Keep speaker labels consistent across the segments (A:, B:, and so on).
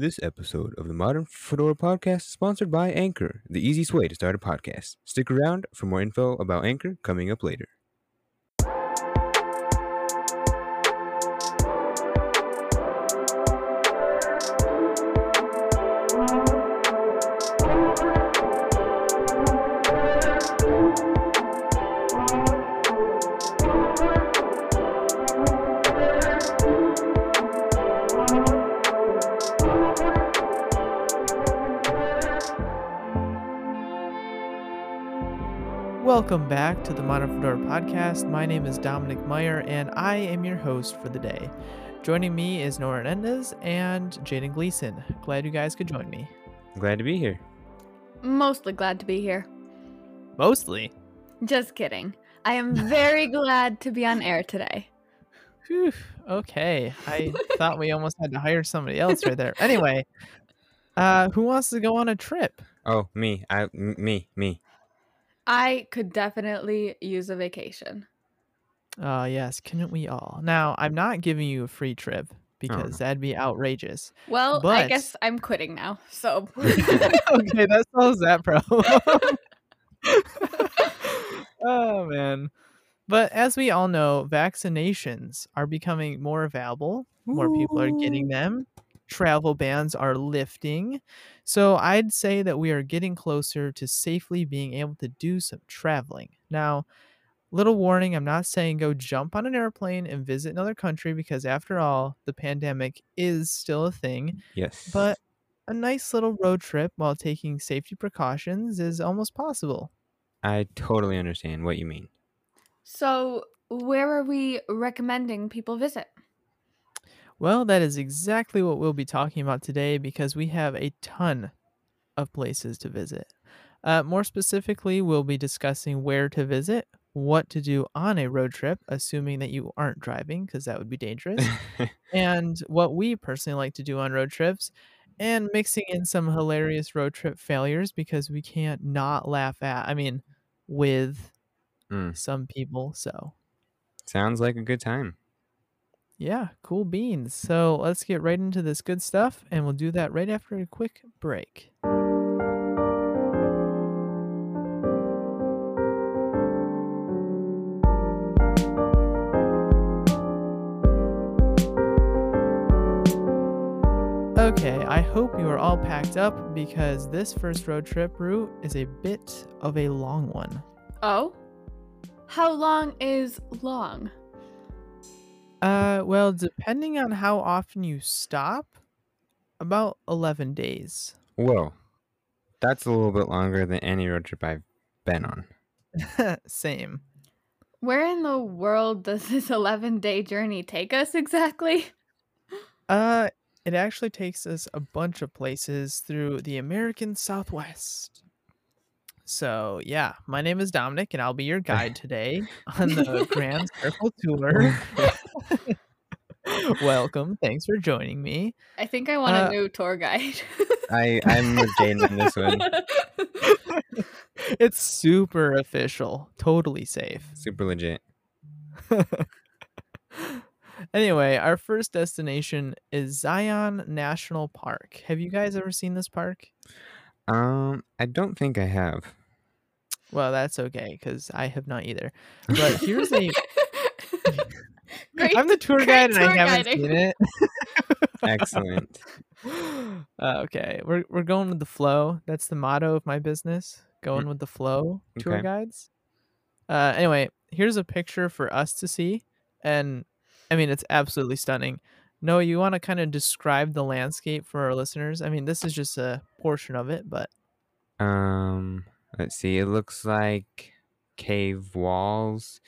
A: This episode of the Modern Fedora Podcast is sponsored by Anchor, the easiest way to start a podcast. Stick around for more info about Anchor coming up later.
B: Welcome back to the Modern Fedora podcast. My name is Dominic Meyer, and I am your host for the day. Joining me is Nora Hernandez and Jaden Gleason. Glad you guys could join me.
A: Glad to be here.
C: Mostly glad to be here.
B: Mostly.
C: Just kidding. I am very glad to be on air today.
B: Whew, okay. I thought we almost had to hire somebody else right there. Anyway, uh, who wants to go on a trip?
A: Oh, me. I m- me, me.
C: I could definitely use a vacation.
B: Uh, yes, couldn't we all? Now, I'm not giving you a free trip because that'd be outrageous.
C: Well, I guess I'm quitting now. So
B: okay, that solves that problem. oh man. But as we all know, vaccinations are becoming more available. More people are getting them. Travel bans are lifting. So I'd say that we are getting closer to safely being able to do some traveling. Now, little warning, I'm not saying go jump on an airplane and visit another country because after all, the pandemic is still a thing.
A: Mm, yes.
B: But a nice little road trip while taking safety precautions is almost possible.
A: I totally understand what you mean.
C: so where are we recommending people visit?
B: Well, that is exactly what we'll be talking about today because we have a ton of places to visit. Uh, more specifically, we'll be discussing where to visit, what to do on a road trip, assuming that you aren't driving, because that would be dangerous, and what we personally like to do on road trips, and mixing in some hilarious road trip failures because we can't not laugh at, I mean, with
A: Mm.
B: some people. So,
A: Sounds like a good time.
B: Yeah, cool beans. So, let's get right into this good stuff, and we'll do that right after a quick break. Okay, I hope you are all packed up because this first road trip route is a bit of a long one.
C: Oh? How long is long?
B: Uh, well, depending on how often you stop, about 11 days.
A: Whoa. That's a little bit longer than any road trip I've been on.
B: Same.
C: Where in the world does this 11 day journey take us exactly?
B: Uh, it actually takes us a bunch of places through the American Southwest. So, yeah, my name is Dominic, and I'll be your guide today on the Grand Circle Tour. Welcome. Thanks for joining me.
C: I think I want
B: Uh,
C: a new tour guide.
A: I I'm with Jaden on this one.
B: It's super official, totally safe.
A: Super legit.
B: anyway, our first destination is Zion National Park. Have you guys ever seen this park?
A: Um, I don't think I have.
B: Well, that's okay because I have not either. But here's a
C: Great.
B: I'm the tour guide and I haven't
C: guiding.
B: seen it.
A: Excellent.
B: Okay, we're we're going with the flow. That's the motto of my business. Going with the flow. Tour
A: Okay.
B: guides. Uh, anyway, here's a picture for us to see, and I mean it's absolutely stunning. No, you want to kind of describe the landscape for our listeners? I mean, this is just a portion of it, but
A: Um, let's see. It looks like cave walls.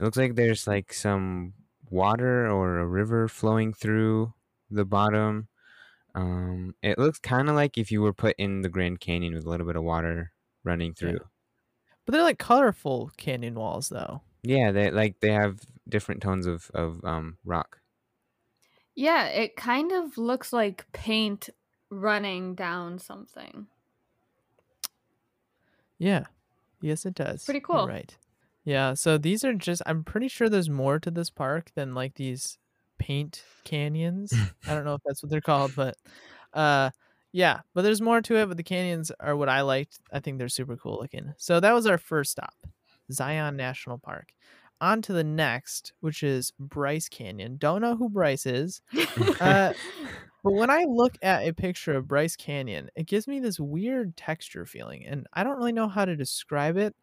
A: It looks like there's like some water or a river flowing through the bottom. Um, it looks kind of like if you were put in the Grand Canyon with a little bit of water running through.
B: but they're like colorful canyon walls, though.
A: Yeah, they like they have different tones of of um rock.
C: Yeah, it kind of looks like paint running down something.
B: Yeah. Yes, it does.
C: Pretty
B: You're
C: cool.
B: right. Yeah. So these are just, I'm pretty sure there's more to this park than like these paint canyons. I don't know if that's what they're called, but Uh, yeah, but there's more to it. But the canyons are what I liked. I think they're super cool looking. So that was our first stop, Zion National Park. On to the next, which is Bryce Canyon. Don't know who Bryce is. Uh, but when I look at a picture of Bryce Canyon, it gives me this weird texture feeling, and I don't really know how to describe it.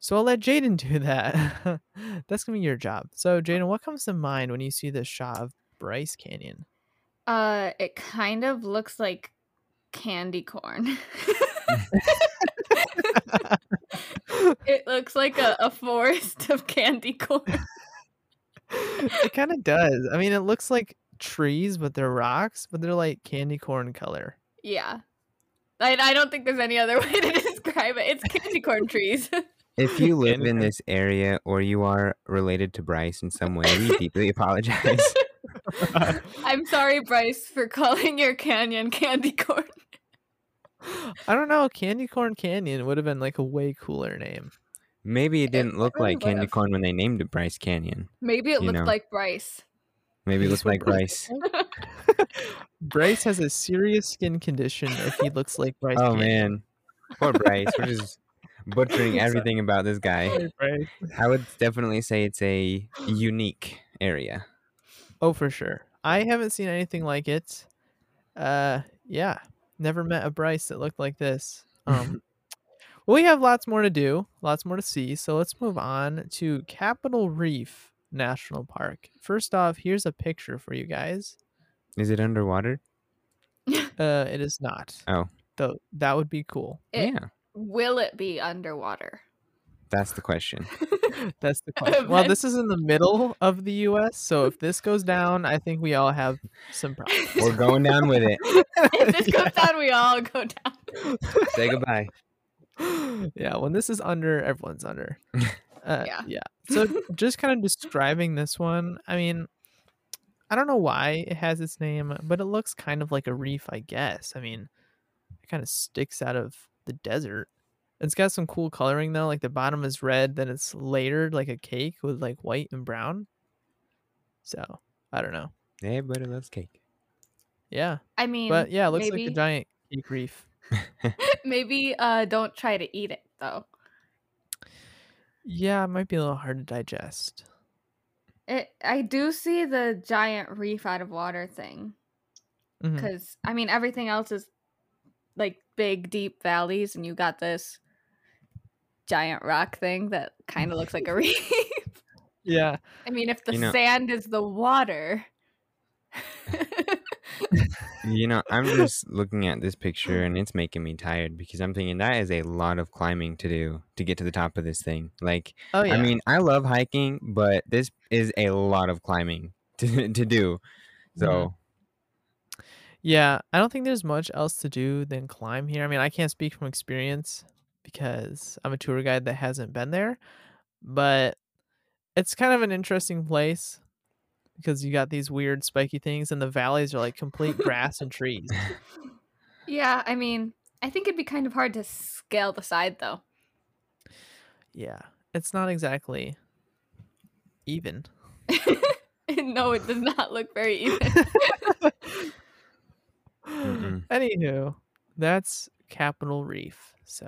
B: So I'll let Jaden do that. That's gonna be your job. So Jaden, what comes to mind when you see this shot of Bryce Canyon?
C: uh, it kind of looks like candy corn. it looks like a, a forest of candy corn.
B: it kind of does. I mean, it looks like trees, but they're rocks, but they're like candy corn color.
C: Yeah. I, I don't think there's any other way to describe it. It's candy corn trees.
A: If you live
B: Candy
A: in
B: corn.
A: this area or you are related to Bryce in some way, we deeply apologize.
C: I'm sorry, Bryce, for calling your canyon candy corn.
B: I don't know. Candy Corn Canyon would have been like a way cooler name.
A: Maybe it didn't look
C: really
A: like candy
C: would've.
A: corn when they named it Bryce Canyon.
C: Maybe it looked
A: know.
C: like Bryce.
A: Maybe it looked like Bryce.
B: Bryce has a serious skin condition if he looks like Bryce.
A: Oh
B: Canyon.
A: man, poor Bryce. We're just butchering everything about this guy. I would definitely say it's a unique area.
B: Oh, for sure. I haven't seen anything like it. Uh, yeah, never met a Bryce that looked like this. Um, well, we have lots more to do, lots more to see. So let's move on to Capitol Reef National Park. First off, here's a picture for you guys.
A: Is it underwater?
B: Uh, it is not.
A: Oh.
B: though that would be cool.
C: It-
A: yeah,
C: Will it be underwater?
A: that's the question.
B: That's the question. well, this is in the middle of the U.S., so if this goes down, I think we all have some problems.
A: We're going down with it.
C: if this
B: Yeah.
C: goes down, we all go down.
A: Say goodbye.
B: yeah, when this is under, everyone's under. Uh,
C: Yeah.
B: yeah. So just kind of describing this one, I mean, I don't know why it has its name, but it looks kind of like a reef, I guess. I mean, it kind of sticks out of the desert. It's got some cool coloring though, like the bottom is red, then it's layered like a cake with like white and brown. So I don't know.
A: Everybody loves cake.
B: Yeah,
C: I mean,
B: but yeah, it looks
C: maybe,
B: like a giant cake reef.
C: maybe uh, don't try to eat it though.
B: Yeah, it might be a little hard to digest.
C: It, I do see the giant reef out of water thing
B: mm-hmm.
C: because I mean everything else is like big deep valleys, and you got this giant rock thing that kind of looks like a reef.
B: Yeah,
C: I mean, if the
A: You know-
C: sand is the water,
A: You know, I'm just looking at this oh. picture and it's making me tired because I'm thinking that is a lot of climbing to do to get to the top of this thing. Like,
B: oh yeah.
A: I mean, I love hiking, but this is a lot of climbing to, to do. Mm-hmm. So,
B: Yeah, I don't think there's much else to do than climb here. I mean, I can't speak from experience because I'm a tour guide that hasn't been there, but it's kind of an interesting place because you got these weird spiky things and the valleys are like complete grass and trees.
C: yeah. I mean, I think it'd be kind of hard to scale the side though.
B: Yeah, it's not exactly even.
C: no, it does not look very even.
B: Anywho, that's Capitol Reef. So,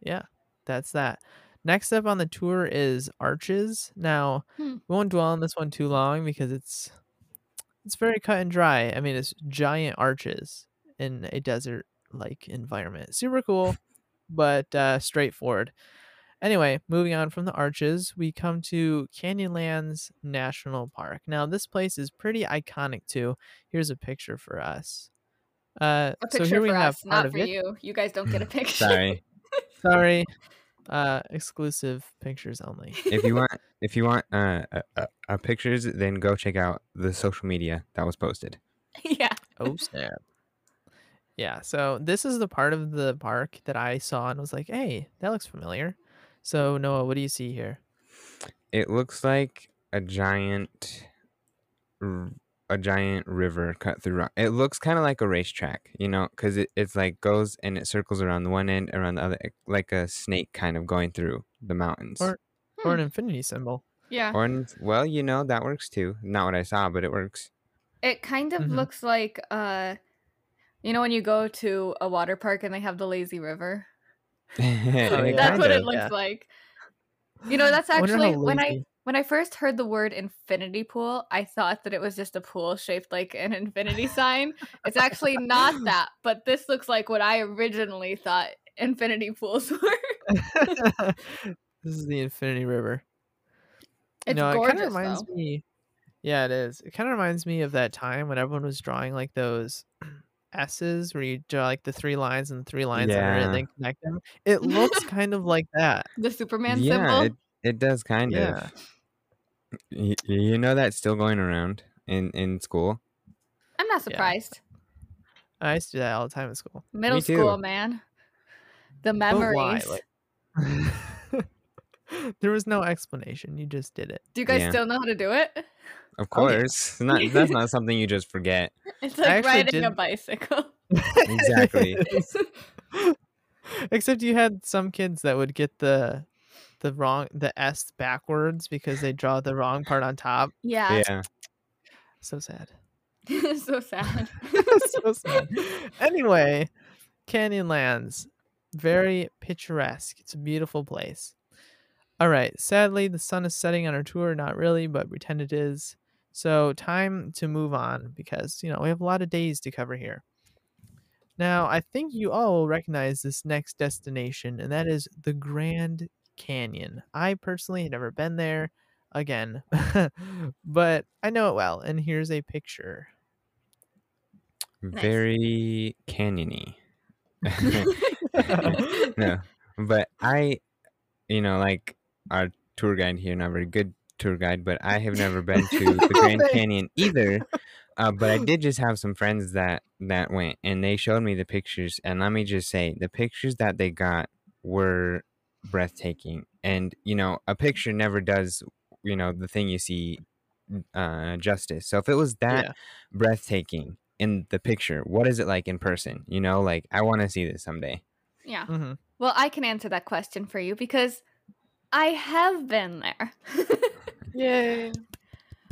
B: yeah, that's that. Next up on the tour is Arches. Now,
C: Hmm.
B: we won't dwell on this one too long because it's it's very cut and dry. I mean, it's giant arches in a desert-like environment. Super cool, but uh, straightforward. Anyway, moving on from the arches, we come to Canyonlands National Park. Now, this place is pretty iconic too. Here's a picture for us. Uh,
C: A
B: so
C: picture
B: here we
C: for
B: have
C: us,
B: part
C: not
B: of
C: for
B: it.
C: you. You guys don't get a picture.
A: sorry.
B: Sorry, uh, exclusive pictures only.
A: if you want, if you want uh, uh, uh, pictures, then go check out the social media that was posted.
C: yeah.
B: Oh snap! Yeah, so this is the part of the park that I saw and was like, "Hey, that looks familiar." So Noah, what do you see here?
A: It looks like a giant, r- a giant river cut through rock. It looks kind of like a racetrack, you know, because it, it's like goes and it circles around the one end, around the other, eh, like a snake kind of going through the mountains.
B: Or- Or
C: Hmm.
B: an infinity symbol?
C: Yeah.
A: Or n- well, you know that works too. Not what I saw, but it works.
C: It kind of
B: Mhm.
C: looks like uh You know when you go to a water park and they have the lazy river?
B: yeah.
C: That's what it looks
B: yeah.
C: like. You know, that's
B: I
C: actually when I
B: lazy-
C: when I first heard the word infinity pool, I thought that it was just a pool shaped like an infinity sign. It's actually not that, but this looks like what I originally thought infinity pools were.
B: this is the Infinity River.
C: It's
B: no, it
C: gorgeous.
B: kind of reminds
C: though.
B: me. Yeah, it is. It kind of reminds me of that time when everyone was drawing like those S's where you draw like the three lines and three lines
A: Yeah.
B: and then connect them. It looks kind of like that.
C: The Superman
A: yeah,
C: symbol.
A: it, it does kind
B: Yeah.
A: of. Y- you know that's still going around in in school.
C: I'm not
B: Yeah.
C: surprised.
B: I used to do that all the time in school.
C: Middle
A: Me too.
C: school, man. The
B: But why?
C: memories.
B: Like, there was no explanation. You just did it.
C: Do you guys
A: Yeah.
C: still know how to do it?
A: Of
B: Oh, yeah.
A: course, not that's not something you just forget.
C: It's like
B: actually
C: riding a
B: did-
C: bicycle.
A: Exactly.
B: Except you had some kids that would get the the wrong the S backwards because they draw the wrong part on top.
C: yeah.
A: Yeah,
B: So sad.
C: so sad.
B: so sad. Anyway, Canyonlands, very picturesque. It's a beautiful place. All right. Sadly, the sun is setting on our tour. Not really, but pretend it is. So time to move on because you know we have a lot of days to cover here. Now, I think you all will recognize this next destination, and that is the Grand Canyon. I personally had never been there again, but I know it well. And here's a picture.
A: very canyony. no, but I, you know, like our tour guide here, not very good tour guide, but I have never been to the Grand Canyon either. Uh, but I did just have some friends that that went, and they showed me the pictures. And let me just say, the pictures that they got were breathtaking. And you know, a picture never does, you know, the thing you see uh, justice. So if it was that
B: Yeah.
A: breathtaking in the picture, what is it like in person? You know, like I want to see this someday.
C: yeah.
B: Mm-hmm.
C: Well, I can answer that question for you because I have been there.
B: Yay! You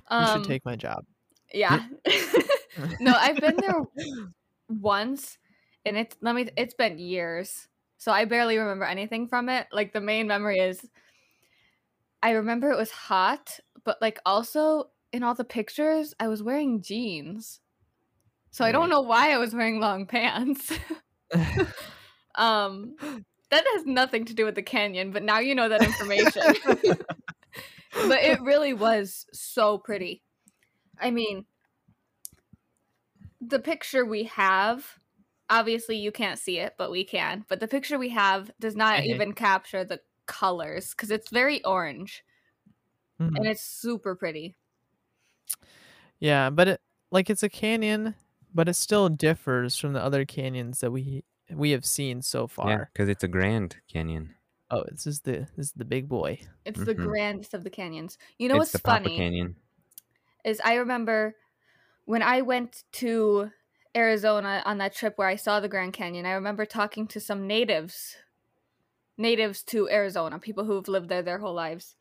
C: um,
B: should take my job.
C: Yeah. no, I've been there once, and it's let me. It's been years, so I barely remember anything from it. Like the main memory is, I remember it was hot, but like also in all the pictures, I was wearing jeans, so I don't know why I was wearing long pants. um, that has nothing to do with the canyon, but now you know that information. but it really was so pretty. I mean, the picture we have, obviously you can't see it, but we can. But the picture we have does not
B: Mhm.
C: even capture the colors because it's very orange
B: Mhm.
C: and it's super pretty.
B: Yeah, but it like it's a canyon, but it still differs from the other canyons that we we have seen so
A: Yeah,
B: far.
A: because it's a Grand Canyon.
B: Oh, this is the this is the big boy.
C: It's the
A: Mhm.
C: grandest of the canyons. You know
A: it's
C: what's
A: the Papa
C: funny
A: Canyon.
C: is I remember when I went to Arizona on that trip where I saw the Grand Canyon. I remember talking to some natives, natives to Arizona, people who've lived there their whole lives,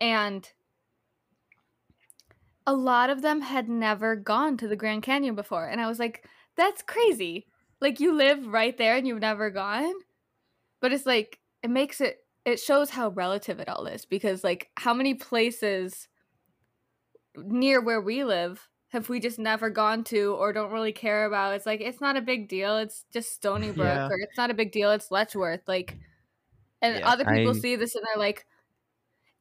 C: and a lot of them had never gone to the Grand Canyon before. And I was like, that's crazy. Like, you live right there and you've never gone. But it's like, it makes it, it shows how relative it all is because, like, how many places near where we live have we just never gone to or don't really care about? It's like, it's not a big deal. It's just Stony Brook
B: Yeah.
C: or it's not a big deal. It's Letchworth. Like, and
B: Yeah.
C: other people
A: I-
C: see this and they're like,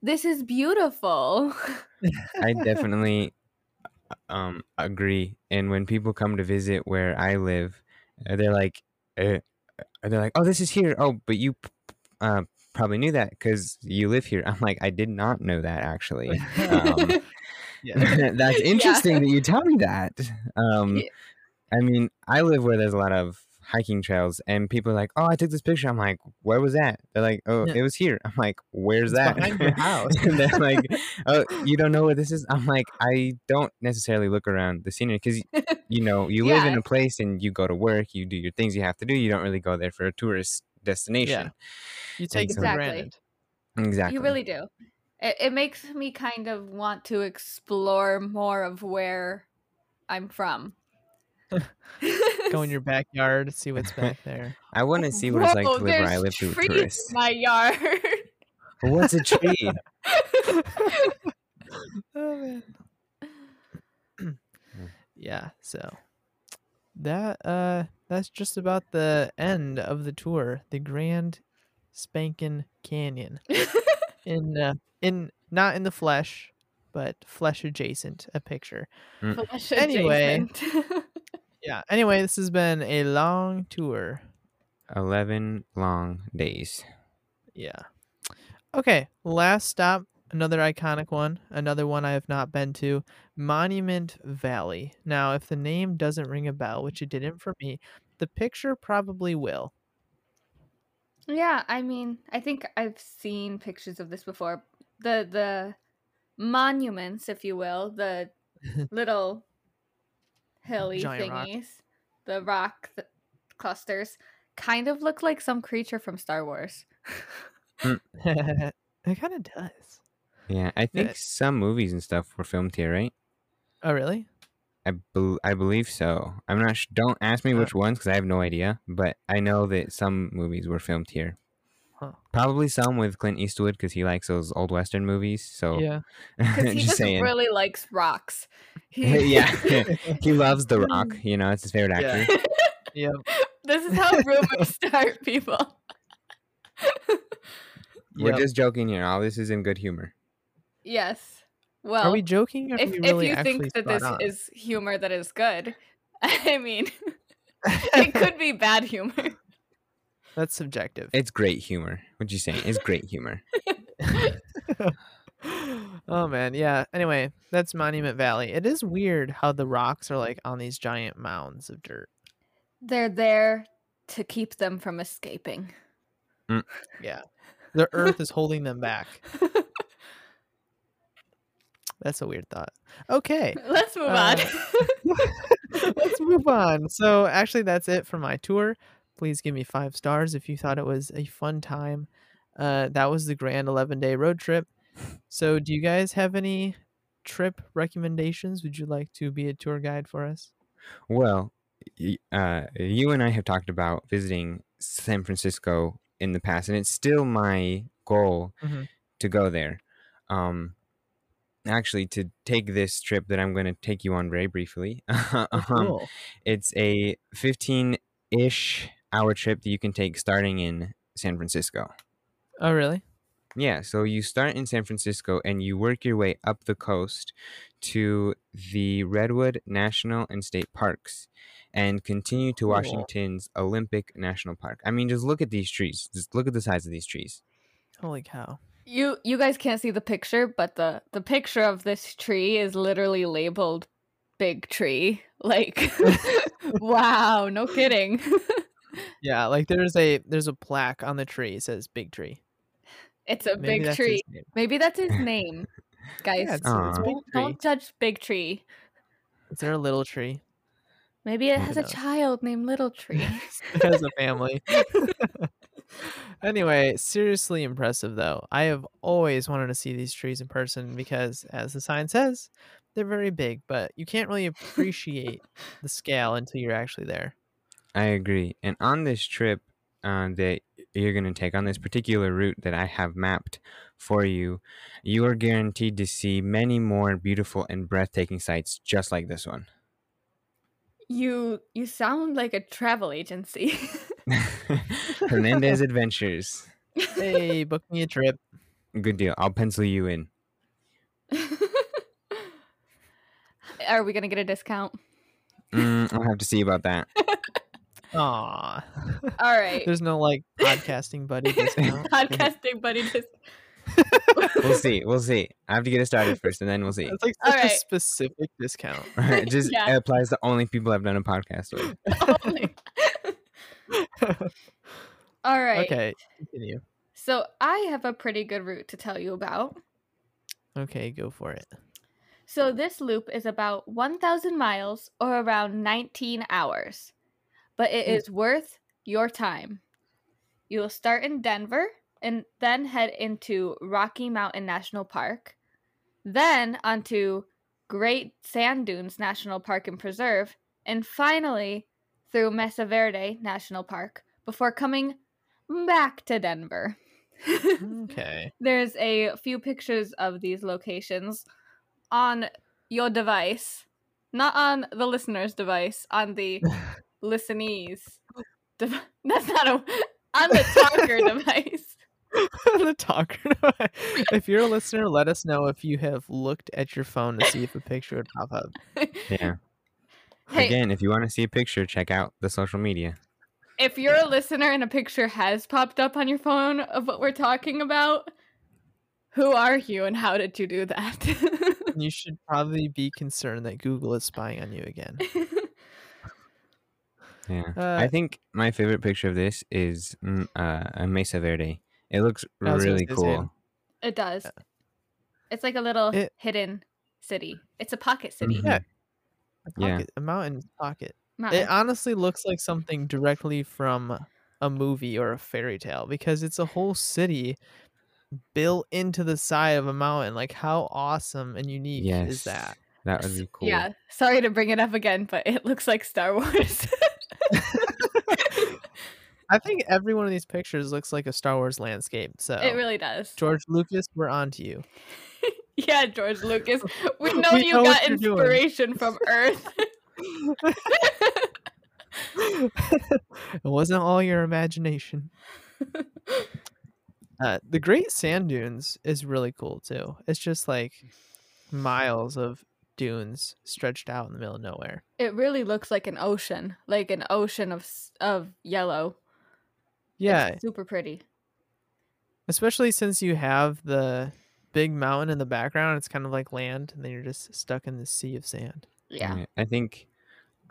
C: this is beautiful.
A: I definitely um agree. And when people come to visit where I live, uh, they're like, uh, they're like, "Oh, this is here." Oh, but you uh, probably knew that because you live here. I'm like, I did not know that actually. Um,
B: Yeah.
A: That's interesting that you tell me that. Um,
C: Yeah.
A: I mean, I live where there's a lot of hiking trails, and people are like, "Oh, I took this picture." I'm like, "Where was that?" They're like, "Oh,
B: Yeah.
A: it was here." I'm like, "Where's
B: It's
A: that?"
B: behind your house.
A: and they're like, "Oh, you don't know where this is?" I'm like, "I don't necessarily look around the scenery because you know you live in a place and you go to work, you do your things you have to do. You don't really go there for a tourist destination."
B: You take it for
C: Exactly.
B: granted.
A: Exactly.
C: You really do. It, it makes me kind of want to explore more of where I'm from.
B: Go in your backyard, see what's back there.
A: I want to see what it's like to live where I live through
C: trees
A: tourists.
C: in my yard.
A: What's a tree?
B: oh man. yeah, so that uh that's just about the end of the tour, the Grand Spankin Canyon. In uh, in not in the flesh, but flesh adjacent a picture.
C: Flesh
B: Anyway.
C: adjacent.
B: Yeah. Anyway, this has been a long tour.
A: 11 long days.
B: Yeah. Okay, last stop, another iconic one, another one I have not been to, Monument Valley. Now, if the name doesn't ring a bell, which it didn't for me, the picture probably will.
C: Yeah, I mean, I think I've seen pictures of this before. The the monuments, if you will, the little hilly
B: Giant rock.
C: thingies, the rock th- clusters, kind of look like some creature from Star Wars. Hmm.
B: it kind of does.
A: Yeah, I think
B: Yeah.
A: some movies and stuff were filmed here, right?
B: Oh, really?
A: I, bel I believe so. I'm not. Sh- don't ask me
B: Huh.
A: which ones because I have no idea. But I know that some movies were filmed here.
B: Huh.
A: Probably some with Clint Eastwood because he likes those old western movies. So
B: Yeah.
C: Because he
A: just
C: just really likes rocks. He-
A: yeah, he loves The Rock. You know, it's his favorite
B: Yeah.
A: actor.
B: Yep.
C: this is how rumors start, people.
A: We're
B: Yep.
A: just joking here. All this is in good humor.
C: yes. Well,
B: Are we joking? Or are
C: if,
B: we
C: if you think that this
B: on?
C: is humor that is good, I mean, it could be bad humor.
B: That's subjective.
A: It's great humor. What you saying? It's great humor.
B: oh man, yeah. Anyway, that's Monument Valley. It is weird how the rocks are like on these giant mounds of dirt.
C: They're there to keep them from escaping. Mm.
B: Yeah. The earth is holding them back. That's a weird thought. Okay.
C: Let's move
B: Uh,
C: on.
B: Let's move on. So, actually, that's it for my tour. Please give me five stars if you thought it was a fun time. Uh, that was the grand 11 day road trip. So, do you guys have any trip recommendations? Would you like to be a tour guide for us?
A: Well, uh, you and I have talked about visiting San Francisco in the past, and it's still my goal
B: Mhm.
A: to go there. Um, actually, to take this trip that I'm going to take you on very briefly.
B: Oh,
A: um,
B: cool.
A: it's a 15 ish hour trip that you can take starting in San Francisco.
B: Oh, really?
A: Yeah, so you start in San Francisco and you work your way up the coast to the Redwood National and State Parks and continue to
B: Cool.
A: Washington's Olympic National Park. I mean, just look at these trees. Just look at the size of these trees.
B: Holy cow.
C: You you guys can't see the picture, but the the picture of this tree is literally labeled big tree. Like wow, no kidding.
B: Yeah, like there's a there's a plaque on the tree. It says big tree.
C: it's a
B: Maybe
C: big tree. Maybe that's his name. Guys,
B: Yeah, it's, it's big
C: don't, don't judge big tree.
B: Is there a little tree?
C: Maybe it
B: Who
C: has a child named Little Tree.
B: it has a family. Anyway, seriously impressive though. I have always wanted to see these trees in person because, as the sign says, they're very big, but you can't really appreciate the scale until you're actually there.
A: I agree. And on this trip uh, that you're going to take on this particular route that I have mapped for you, you are guaranteed to see many more beautiful and breathtaking sights just like this one.
C: you you sound like a travel agency.
A: Hernandez Adventures.
B: Hey, book me a trip.
A: Good deal. I'll pencil you in.
C: Are we gonna get a discount?
A: Mm, I'll have to see about that.
B: Aw.
C: All right.
B: There's no like podcasting buddy discount.
C: Podcasting buddy just
A: We'll see. We'll see. I have to get it started first, and then we'll see.
B: It's like such a specific discount.
A: it just
C: Yeah.
A: applies to only people I've done a podcast with.
C: only. All right.
B: Okay, continue.
C: So I have a pretty good route to tell you about.
B: Okay, go for it.
C: So this loop is about 1,000 miles or around 19 hours, but it
B: hmm.
C: is worth your time. You will start in Denver and then head into Rocky Mountain National Park, then onto Great Sand Dunes National Park and Preserve, and finally through Mesa Verde National Park before coming back to Denver.
B: Okay.
C: There's a few pictures of these locations on your device, not on the listener's device, on the listenees. Dev- That's not a on the talker device.
B: the talker. Device. If you're a listener, let us know if you have looked at your phone to see if a picture would pop up.
A: Yeah.
C: Hey,
A: Again, if you want to see a picture, check out the social media.
C: if you're a listener and a picture has popped up on your phone of what we're talking about, who are you and how did you do that?
B: You should probably be concerned that Google is spying on you again.
A: Yeah.
B: Uh,
A: I think my favorite picture of this is mm, uh, a Mesa Verde. It looks
B: I was gonna
A: really cool.
C: it does. It's like a little
B: It-
C: hidden city. It's a pocket city.
B: Yeah. A
A: Yeah.
B: pocket, a mountain pocket.
C: Mountain.
B: It honestly looks like something directly from a movie or a fairy tale because it's a whole city built into the side of a mountain. Like how awesome and unique
A: Yes.
B: is that?
A: That would be cool.
C: Yeah, sorry to bring it up again, but it looks like Star Wars.
B: I think every one of these pictures looks like a Star Wars landscape. So
C: it really does.
B: George Lucas, we're on to you.
C: Yeah, George Lucas. We know
B: We
C: you
B: know
C: got inspiration from Earth.
B: it wasn't all your imagination. Uh, the Great Sand Dunes is really cool too. It's just like miles of dunes stretched out in the middle of nowhere.
C: it really looks like an ocean, like an ocean of of yellow. It's
B: Yeah,
C: super pretty.
B: especially since you have the big mountain in the background. It's kind of like land, and then you're just stuck in the sea of sand.
C: Yeah.
A: Yeah, I think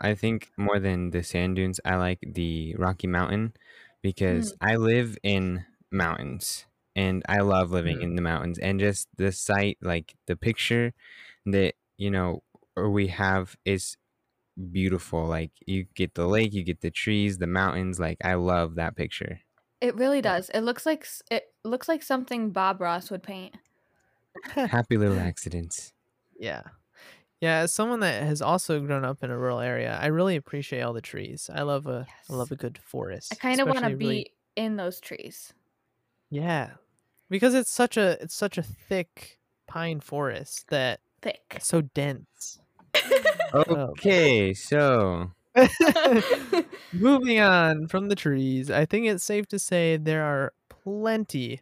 A: I think more than the sand dunes, I like the Rocky Mountain because I live in mountains and I love living
B: Mm.
A: in the mountains and just the sight like the picture that you know we have is beautiful like you get the lake you get the trees the mountains like i love that picture
C: It really does. It looks like it looks like something Bob Ross would paint.
A: Happy little accidents
B: Yeah. Yeah, as someone that has also grown up in a rural area, I really appreciate all the trees. I love a I love a good forest.
C: I kind of want to be
B: really-
C: in those trees.
B: Yeah. Because it's such a it's such a thick pine forest that
C: Thick.
B: so dense. Oh.
A: okay so
B: Moving on from the trees, I think it's safe to say there are plenty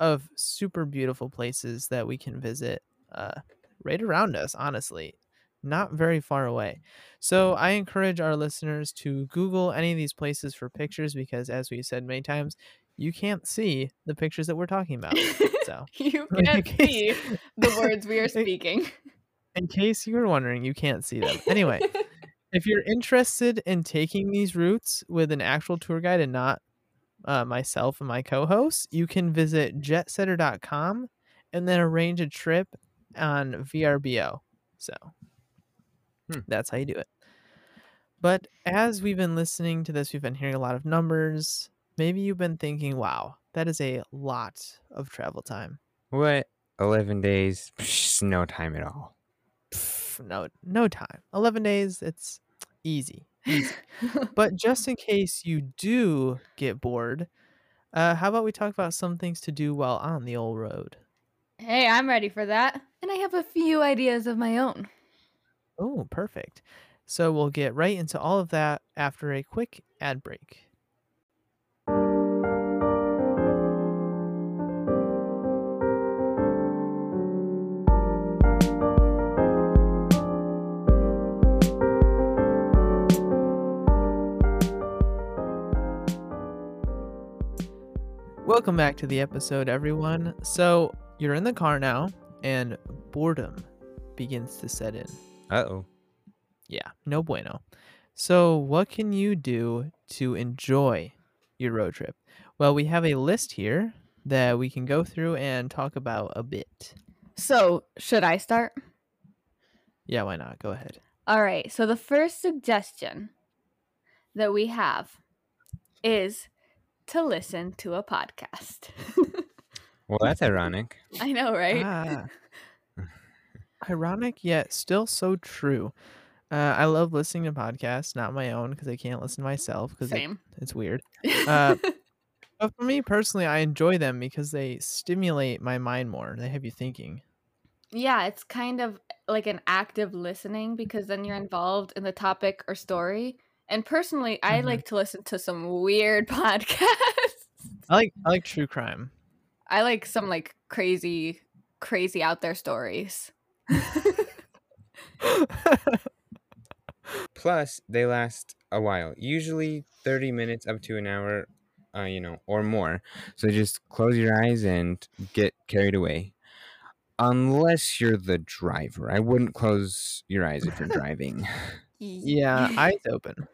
B: of super beautiful places that we can visit uh, right around us, honestly, not very far away. So I encourage our listeners to Google any of these places for pictures because, as we said many times, you can't see the pictures that we're talking about. So,
C: you can't
B: case-
C: see the words we are speaking.
B: in case you were wondering, you can't see them. Anyway, if you're interested in taking these routes with an actual tour guide and not uh, myself and my co-hosts, you can visit jetsetter.com and then arrange a trip on VRBO. So
A: Hmm.
B: that's how you do it. But as we've been listening to this, we've been hearing a lot of numbers. Maybe you've been thinking, wow, that is a lot of travel time.
A: what 11 days Psh, no time at all
B: Pff, no, no time. 11 days, it's easy. Easy. But just in case you do get bored, uh, how about we talk about some things to do while on the old road?
C: hey, I'm ready for that. And I have a few ideas of my own.
B: Oh, perfect. So we'll get right into all of that after a quick ad break. Welcome back to the episode, everyone. So you're in the car now, and boredom begins to set in.
A: uh-oh
B: Yeah, no bueno. So, what can you do to enjoy your road trip? Well, we have a list here that we can go through and talk about a bit.
C: So, should I start?
B: Yeah, why not? Go ahead.
C: All right. So, the first suggestion that we have is to listen to a podcast.
A: well that's ironic
C: I know, right?
B: Ah. Ironic yet still so true. Uh, I love listening to podcasts, not my own, because I can't listen to myself because it, it's weird. Uh, But for me personally, I enjoy them because they stimulate my mind more. They have you thinking.
C: yeah, it's kind of like an active listening because then you're involved in the topic or story. And personally, I
B: Mhm.
C: like to listen to some weird podcasts.
B: I like I like true crime.
C: I like some like crazy, crazy out there stories.
A: Plus, they last a while, usually 30 minutes up to an hour, uh, you know, or more. So just close your eyes and get carried away. Unless you're the driver. I wouldn't close your eyes if you're driving.
B: Yeah, eyes open.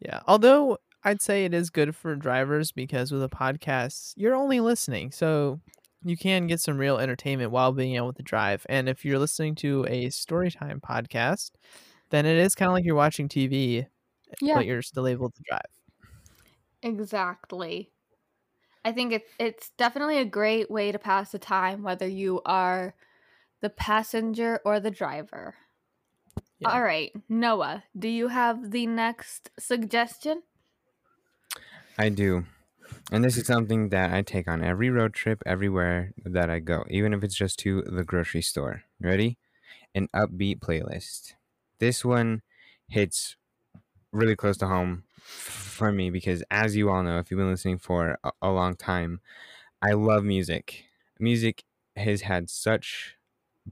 B: Yeah, although I'd say it is good for drivers because with a podcast, you're only listening, so you can get some real entertainment while being able to drive. And if you're listening to a storytime podcast, then it is kind of like you're watching TV,
C: yeah,
B: but you're still able to drive.
C: exactly. I think it's it's definitely a great way to pass the time, whether you are the passenger or the driver.
B: Yeah.
C: All right, Noah, do you have the next suggestion?
A: I do. And this is something that I take on every road trip, everywhere that I go, even if it's just to the grocery store. Ready? An upbeat playlist. This one hits really close to home for me because, as you all know, if you've been listening for a, a long time, I love music. Music has had such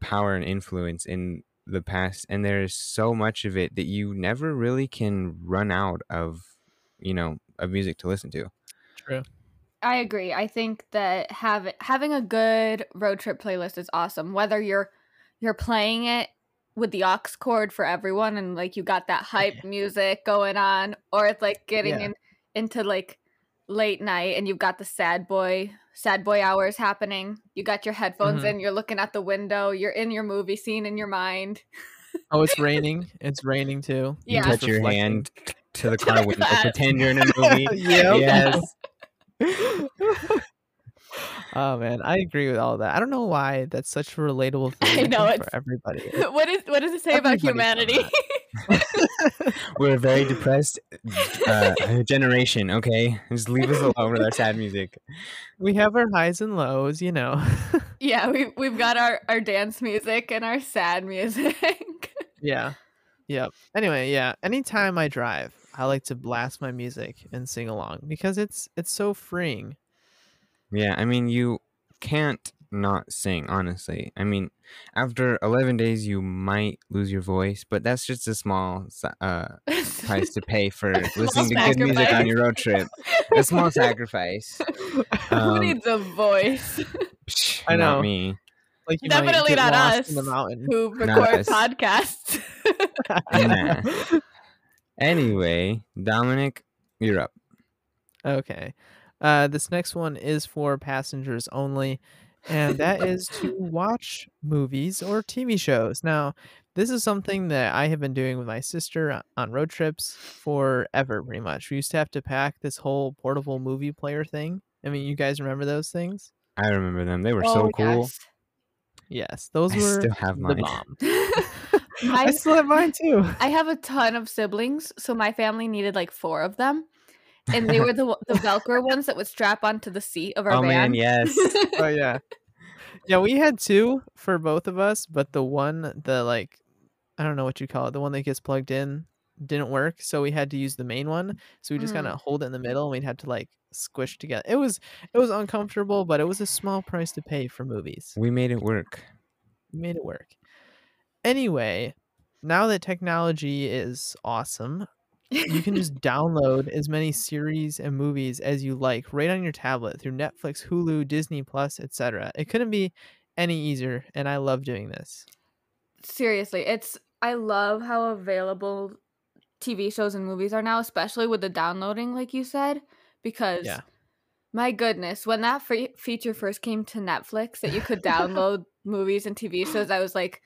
A: power and influence in the past, and there's so much of it that you never really can run out of, you know, of music to listen to.
B: True.
C: I agree. I think that have having a good road trip playlist is awesome. Whether you're you're playing it with the aux cord for everyone and like you got that hype music going on, or it's like getting
B: Yeah.
C: in into like late night and you've got the sad boy sad boy hours happening. You got your headphones
B: Mhm.
C: in, you're looking at the window, you're in your movie scene in your mind.
B: Oh, it's raining. It's raining too.
A: You
C: Yeah.
A: touch your
B: reflecting.
A: hand to the car window,
C: glass.
A: pretend you're in a movie.
B: Yep.
A: Yes.
B: oh man, I agree with all that. I don't know why that's such a relatable thing.
C: I know,
B: think
C: it's-
B: for everybody.
C: what is what does it say about humanity?
A: We're a very depressed uh, generation, okay? Just leave us alone with our sad music.
B: we have our highs and lows, you know.
C: yeah, we we've got our our dance music and our sad music.
B: yeah. Yep. Anyway, yeah. Anytime I drive, I like to blast my music and sing along because it's it's so freeing.
A: Yeah, I mean, you can't not sing, honestly. I mean, after 11 days, you might lose your voice, but that's just a small uh, price to pay for listening to good music on your road trip. A small sacrifice.
C: Who
A: Um,
C: needs a voice?
A: Psh,
B: I
A: not
B: know.
A: me.
B: Like you
C: Definitely not us.
B: in the mountain.
C: Who
A: Not
C: record
A: us.
C: podcasts?
A: Nah. Anyway, Dominic, you're up.
B: Okay. Uh, this next one is for passengers only, and that is to watch movies or TV shows. Now, this is something that I have been doing with my sister uh, on road trips forever, pretty much. We used to have to pack this whole portable movie player thing. I mean, you guys remember those things?
A: I remember them. They were oh, so
C: Oh,
A: cool.
C: yes.
B: Yes, those
A: I
B: were
A: still have
B: the
A: mine.
B: bomb.
C: my,
B: I still have mine too.
C: I have a ton of siblings, so my family needed like four of them, and they were the the Velcro ones that would strap onto the seat of our
A: Oh
C: van.
A: man, yes.
B: oh yeah yeah we had two for both of us but the one the like i don't know what you call it the one that gets plugged in didn't work so we had to use the main one so we just
C: Mm.
B: kind of hold it in the middle and we'd have to like squish together it was it was uncomfortable but it was a small price to pay for movies
A: We made it work.
B: we made it work anyway now that technology is awesome you can just download as many series and movies as you like right on your tablet through Netflix, Hulu, Disney Plus, etc. It couldn't be any easier, and I love doing this.
C: Seriously, it's I love how available TV shows and movies are now, especially with the downloading, like you said, because
B: Yeah.
C: my goodness, when that free feature first came to Netflix that you could download movies and TV shows, I was like,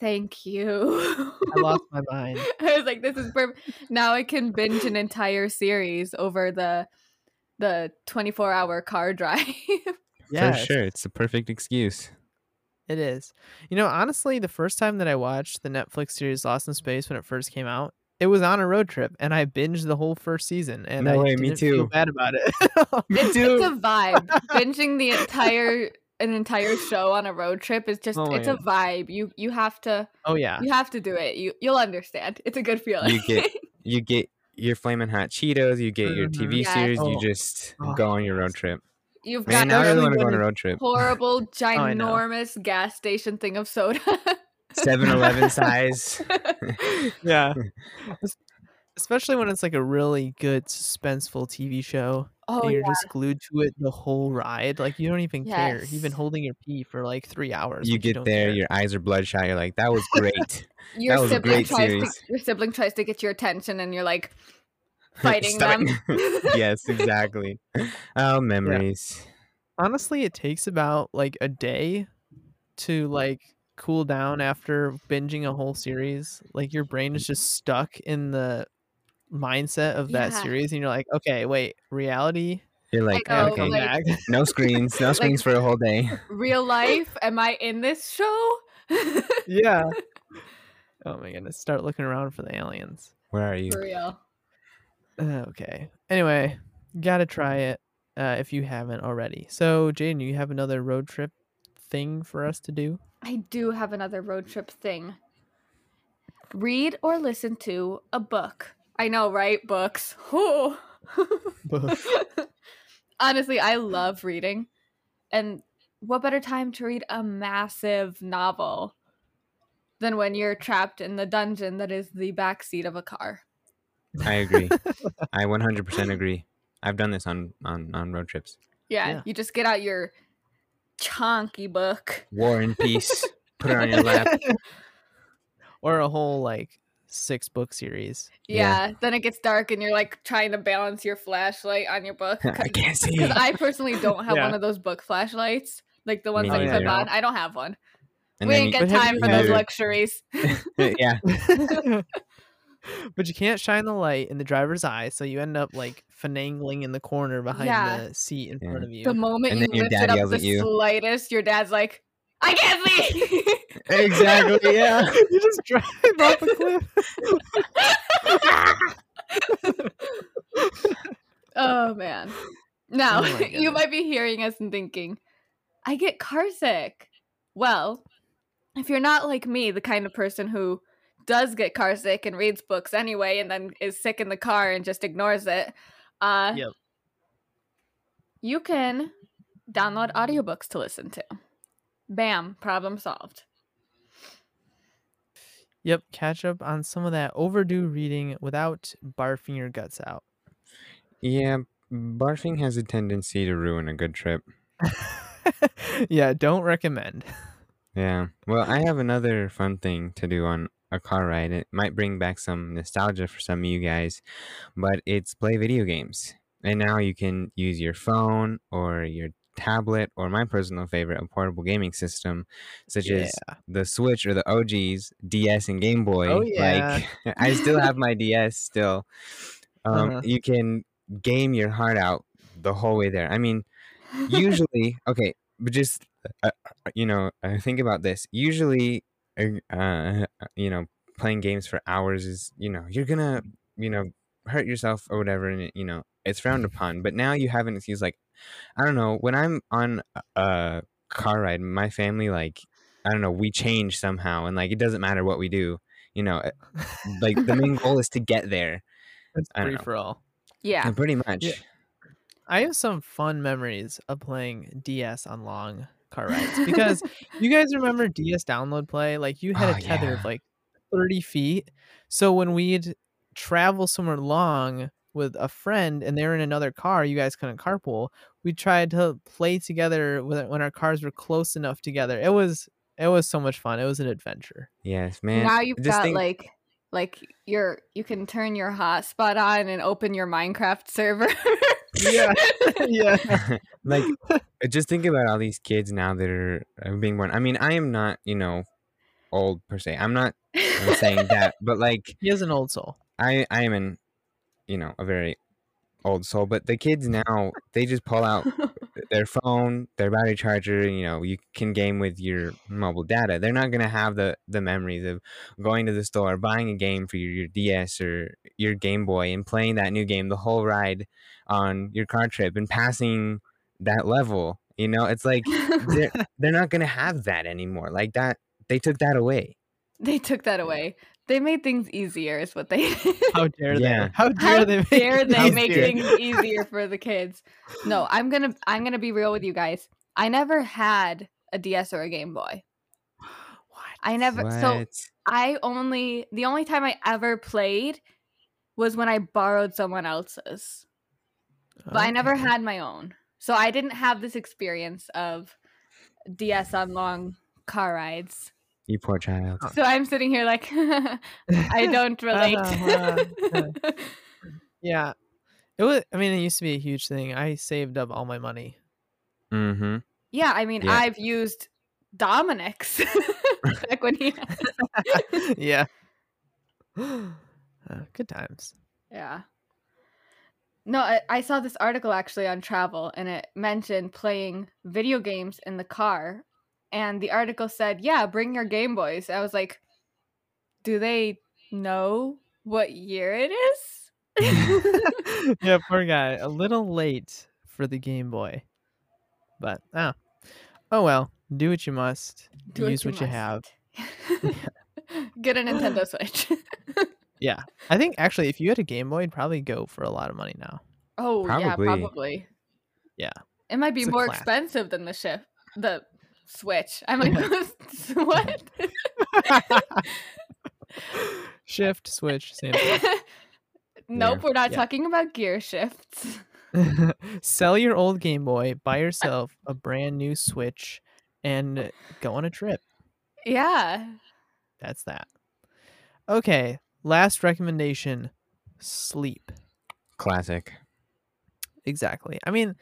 C: thank you.
B: I lost my mind.
C: I was like, this is perfect. Now I can binge an entire series over the the 24 hour car drive.
B: Yeah,
A: For sure. It's the perfect excuse.
B: It is. You know, honestly, the first time that I watched the Netflix series Lost in Space when it first came out, it was on a road trip, and I binged the whole first season, and
A: No
B: I
A: way, me
B: didn't feel
A: too.
B: bad about it.
A: Me
C: It's,
A: too.
C: it's a vibe. Binging the entire an entire show on a road trip is just
B: Oh,
C: it's a vibe. You you have to
B: oh yeah,
C: you have to do it. You you'll understand. It's a good feeling.
A: You get you get your flaming hot Cheetos, you get your
B: Mhm.
A: TV
C: Yes.
A: series, you
B: Oh.
A: just
B: Oh,
A: go on your road trip.
C: You've
A: Man,
C: got
A: now I really
B: Especially
A: want to go on a road trip.
C: horrible,
B: I know.
C: ginormous gas station thing of soda.
A: 7-Eleven size.
B: yeah. Especially when it's like a really good suspenseful TV show,
C: oh
B: and
C: yeah.
B: you're just glued to it the whole ride. Like you don't even care. You've been holding your pee for like three hours.
A: You get
B: don't
A: there,
B: care.
A: your eyes are bloodshot. You're like, that was great.
C: Your
A: that was a
C: sibling
A: great
C: tries
A: series.
C: to your sibling tries to get your attention and you're like fighting them.
A: yes, exactly. Oh, memories.
B: honestly it takes about like a day to like cool down after binging a whole series like your brain is just stuck in the mindset of that
C: Yeah.
B: series and you're like okay wait reality
A: You're like,
C: know,
A: okay,
C: like-
A: no screens, no
C: Like-
A: screens for a whole day.
C: Real life? Am I in this show?
B: yeah oh my goodness start looking around for the aliens
A: Where are you?
C: For real.
B: Okay anyway gotta try it uh, if you haven't already so jaden you have another road trip thing for us to do
C: I do have another road trip thing. Read or listen to a book. I know, right? Books. Whew. Honestly, I love reading. And what better time to read a massive novel than when you're trapped in the dungeon that is the backseat of a car?
A: I agree. I 100% agree. I've done this on on on road trips.
C: Yeah,
B: Yeah.
C: you just get out your chonky book.
A: War and Peace. Put it on your lap.
B: or a whole like six book series
C: Yeah,
A: Yeah.
C: then it gets dark and you're like trying to balance your flashlight on your book.
A: I can't see.
C: Because I personally don't have
B: Yeah.
C: one of those book flashlights, like the ones
A: Me
C: that
B: neither.
C: clip on. I don't have one.
A: And
C: we ain't got time for those luxuries.
A: yeah.
B: but you can't shine the light in the driver's eye, so you end up like finagling in the corner behind
C: Yeah.
B: the seat in
A: Yeah.
B: front of you.
C: the moment
A: And
C: you
A: then
C: lift it up the
A: you.
C: slightest, your dad's like, "I can't see."
A: Exactly. Yeah.
B: you just drive off a cliff.
C: oh man. Now
B: Oh
C: you might be hearing us and thinking, "I get car sick." Well, if you're not like me, the kind of person who does get car sick and reads books anyway, and then is sick in the car and just ignores it, uh,
B: Yep.
C: you can download audiobooks to listen to. Bam, problem solved.
B: Yep, catch up on some of that overdue reading without barfing your guts out.
A: Yeah. Barfing has a tendency to ruin a good trip.
B: yeah, don't recommend.
A: Yeah. Well, I have another fun thing to do on a car ride. It might bring back some nostalgia for some of you guys, but it's play video games. And now you can use your phone or your tablet or my personal favorite, a portable gaming system such as the Switch or the OGs, DS and Game Boy.
B: Oh, yeah.
A: Like I still have my DS still. Um,
B: Uh-huh.
A: You can game your heart out the whole way there. I mean, usually okay but just uh, uh, you know uh, think about this usually uh, uh, you know playing games for hours is you know you're gonna you know hurt yourself or whatever and you know it's frowned upon but now you have an excuse like i don't know when i'm on a- a car ride my family like i don't know we change somehow and like it doesn't matter what we do you know uh, like the main goal is to get there
B: It's free
A: know.
B: for all.
C: Yeah.
A: and pretty much
B: I have some fun memories of playing DS on long car rides because you guys remember DS download play? Like you had
A: Oh,
B: a tether
A: yeah.
B: of like 30 feet. So when we'd travel somewhere long with a friend and they were in another car, you guys couldn't carpool. We tried to play together when our cars were close enough together. It was it was so much fun. It was an adventure.
A: yes man
C: now you've
A: just
C: got
A: think-
C: like like your you can turn your hotspot on and open your Minecraft server.
B: Yeah. yeah.
A: like just think about all these kids now that are being born i mean i am not you know old per se i'm not uh, saying that but like
B: He has an old soul.
A: i i am an you know a very old soul but the kids now they just pull out their phone, their battery charger. You know, you can game with your mobile data. They're not gonna have the the memories of going to the store, buying a game for your, your DS or your Game Boy, and playing that new game the whole ride on your car trip and passing that level. You know, it's like they're, they're not gonna have that anymore. Like that, they took that away.
C: They took that away. They made things easier, is what they did.
B: How dare
A: Yeah.
B: they? How dare
C: How
B: they? Make
C: dare they make things easier for the kids? No, I'm gonna I'm gonna be real with you guys. I never had a DS or a Game Boy.
B: What?
C: I never. So I only the only time I ever played was when I borrowed someone else's, but I never had my own. So I didn't have this experience of DS on long car rides.
A: You poor child.
C: So I'm sitting here like I don't relate.
B: Yeah. It was. I mean, it used to be a huge thing. I saved up all my money.
A: Mm-hmm.
C: yeah, I mean,
A: Yeah.
C: I've used Dominic's back when he.
B: yeah. Uh, good times.
C: Yeah. No, I, I saw this article actually on travel and it mentioned playing video games in the car. And the article said, yeah, bring your Game Boys. I was like, do they know what year it is?
B: yeah, poor guy. A little late for the Game Boy, but ah, oh well. Do what you must.
C: Do
B: use what you have.
C: must. Get a Nintendo Switch.
B: Yeah, I think actually, if you had a Game Boy, it'd probably go for a lot of money now.
C: oh, yeah,
A: Probably.
C: probably.
B: Yeah.
C: It might be more
B: classic.
C: expensive than the shift, the Switch. I'm like, what?
B: Shift, switch, same thing.
C: nope, we're not
B: Yeah.
C: talking about gear shifts.
B: Sell your old Game Boy, buy uh, yourself a brand new Switch, and go on a trip.
C: Yeah.
B: That's that. Okay, last recommendation sleep.
A: Classic.
B: Exactly. I mean,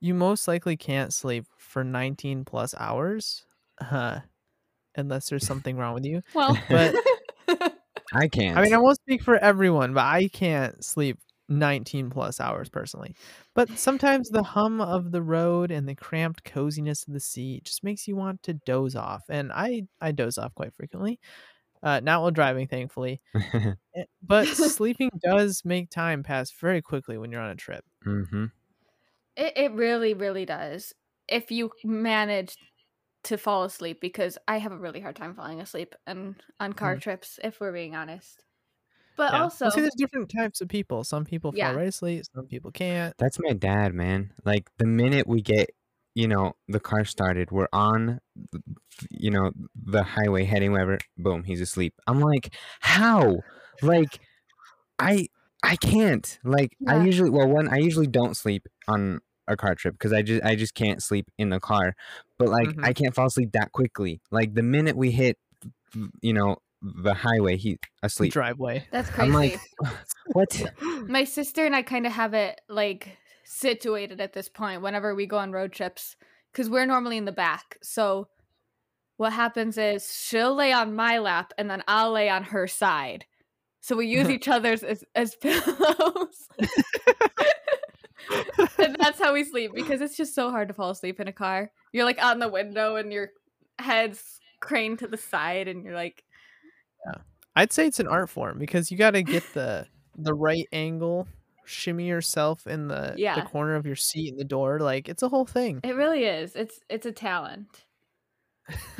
B: you most likely can't sleep for 19 plus hours uh, unless there's something wrong with you.
C: Well,
B: But-
A: I can't.
B: I mean, I won't speak for everyone, but I can't sleep 19 plus hours personally. But sometimes the hum of the road and the cramped coziness of the seat just makes you want to doze off. And I, I doze off quite frequently. Uh, not while driving, thankfully. Eh, But sleeping does make time pass very quickly when you're on a trip.
A: mm-hmm.
C: it, it really, really does. If you manage to fall asleep, because I have a really hard time falling asleep and on car mm. trips, if we're being honest. But
B: Yeah.
C: also,
B: see, there's different types of people. Some people fall
C: Yeah.
B: right asleep, some people can't.
A: That's my dad, man. Like the minute we get, you know, the car started, we're on, you know, the highway heading wherever. Boom, he's asleep. I'm like, how? Like, I I can't. Like, I usually well, one I usually don't sleep on a car trip because I just I just can't sleep in the car. But like,
B: Mhm.
A: I can't fall asleep that quickly. Like the minute we hit, you know, the highway, he asleep.
B: Driveway.
C: that's crazy.
A: I'm like, what?
C: My sister and I kind of have it like situated at this point whenever we go on road trips because we're normally in the back. So what happens is she'll lay on my lap and then I'll lay on her side. So we use each other's as, as pillows. And that's how we sleep because it's just so hard to fall asleep in a car. You're like on the window and your head's craned to the side and you're like, yeah.
B: I'd say it's an art form because you got to get the the right angle, shimmy yourself in the
C: Yeah.
B: the corner of your seat in the door. Like it's a whole thing.
C: it really is. It's it's a talent.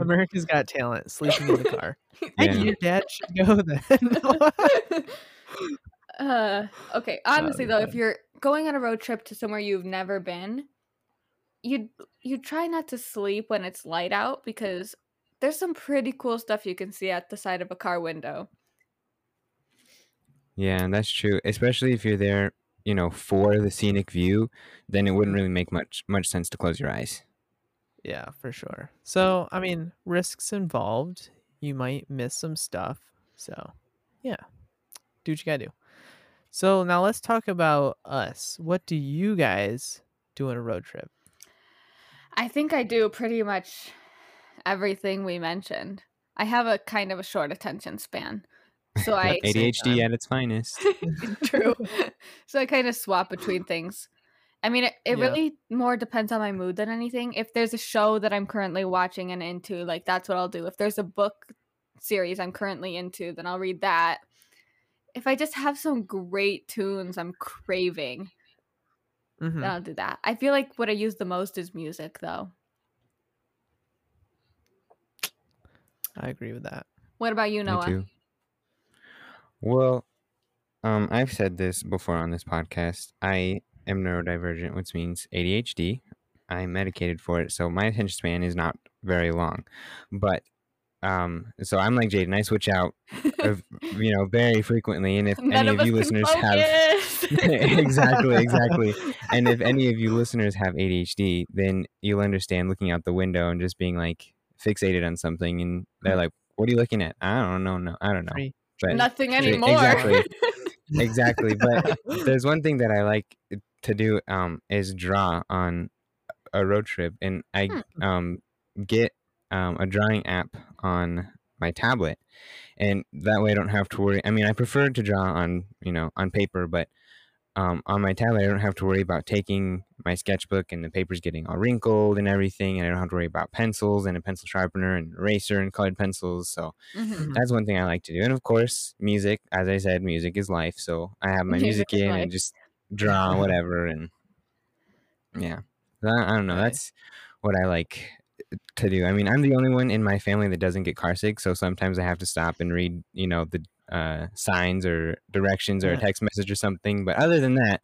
B: America's Got Talent, sleeping in the car. Maybe
A: Yeah.
B: your dad should go then.
C: uh, okay. Honestly, though, if you're going on a road trip to somewhere you've never been, you you try not to sleep when it's light out because there's some pretty cool stuff you can see at the side of a car window.
A: Yeah, that's true. Especially if you're there, you know, for the scenic view, then it wouldn't really make much much sense to close your eyes.
B: yeah, for sure. So I mean, risks involved. You might miss some stuff. So yeah, do what you gotta do. So now let's talk about us. What do you guys do on a road trip?
C: I think I do pretty much everything we mentioned. I have a kind of a short attention span. So I
A: ADHD at its finest.
C: True. so I kind of swap between things. I mean, it, it
B: Yeah.
C: really more depends on my mood than anything. If there's a show that I'm currently watching and into, like that's what I'll do. If there's a book series I'm currently into, then I'll read that. If I just have some great tunes I'm craving,
B: Mhm.
C: then I'll do that. I feel like what I use the most is music, though.
B: I agree with that.
C: What about you, Noah?
A: Well, um, I've said this before on this podcast. I am neurodivergent, which means ADHD. I'm medicated for it, so my attention span is not very long. But um, so I'm like Jaden. I switch out, of, you know, very frequently. And if
C: None
A: any
C: of
A: of you listeners have exactly, exactly. And if any of you listeners have ADHD, then you'll understand looking out the window and just being like fixated on something, and they're like, "What are you looking at?" I don't know. No, I don't know. But
C: Nothing anymore.
A: Exactly. exactly. But there's one thing that I like to do um is draw on a road trip, and I
C: Hmm.
A: um get um a drawing app on my tablet, and that way I don't have to worry. I mean, I prefer to draw on you know on paper, but um, on my tablet, I don't have to worry about taking my sketchbook and the paper's getting all wrinkled and everything, and I don't have to worry about pencils and a pencil sharpener and eraser and colored pencils. So
C: Mhm.
B: Mhm.
A: that's one thing I like to do. And of course, music. As I said, music is life. So I have my
C: Music
A: music in
C: life.
A: and just draw whatever. And yeah, I, I don't know. That's what I like to do. I mean, I'm the only one in my family that doesn't get car sick. So sometimes I have to stop and read, you know, the uh, signs or directions or a text message or something. But other than that,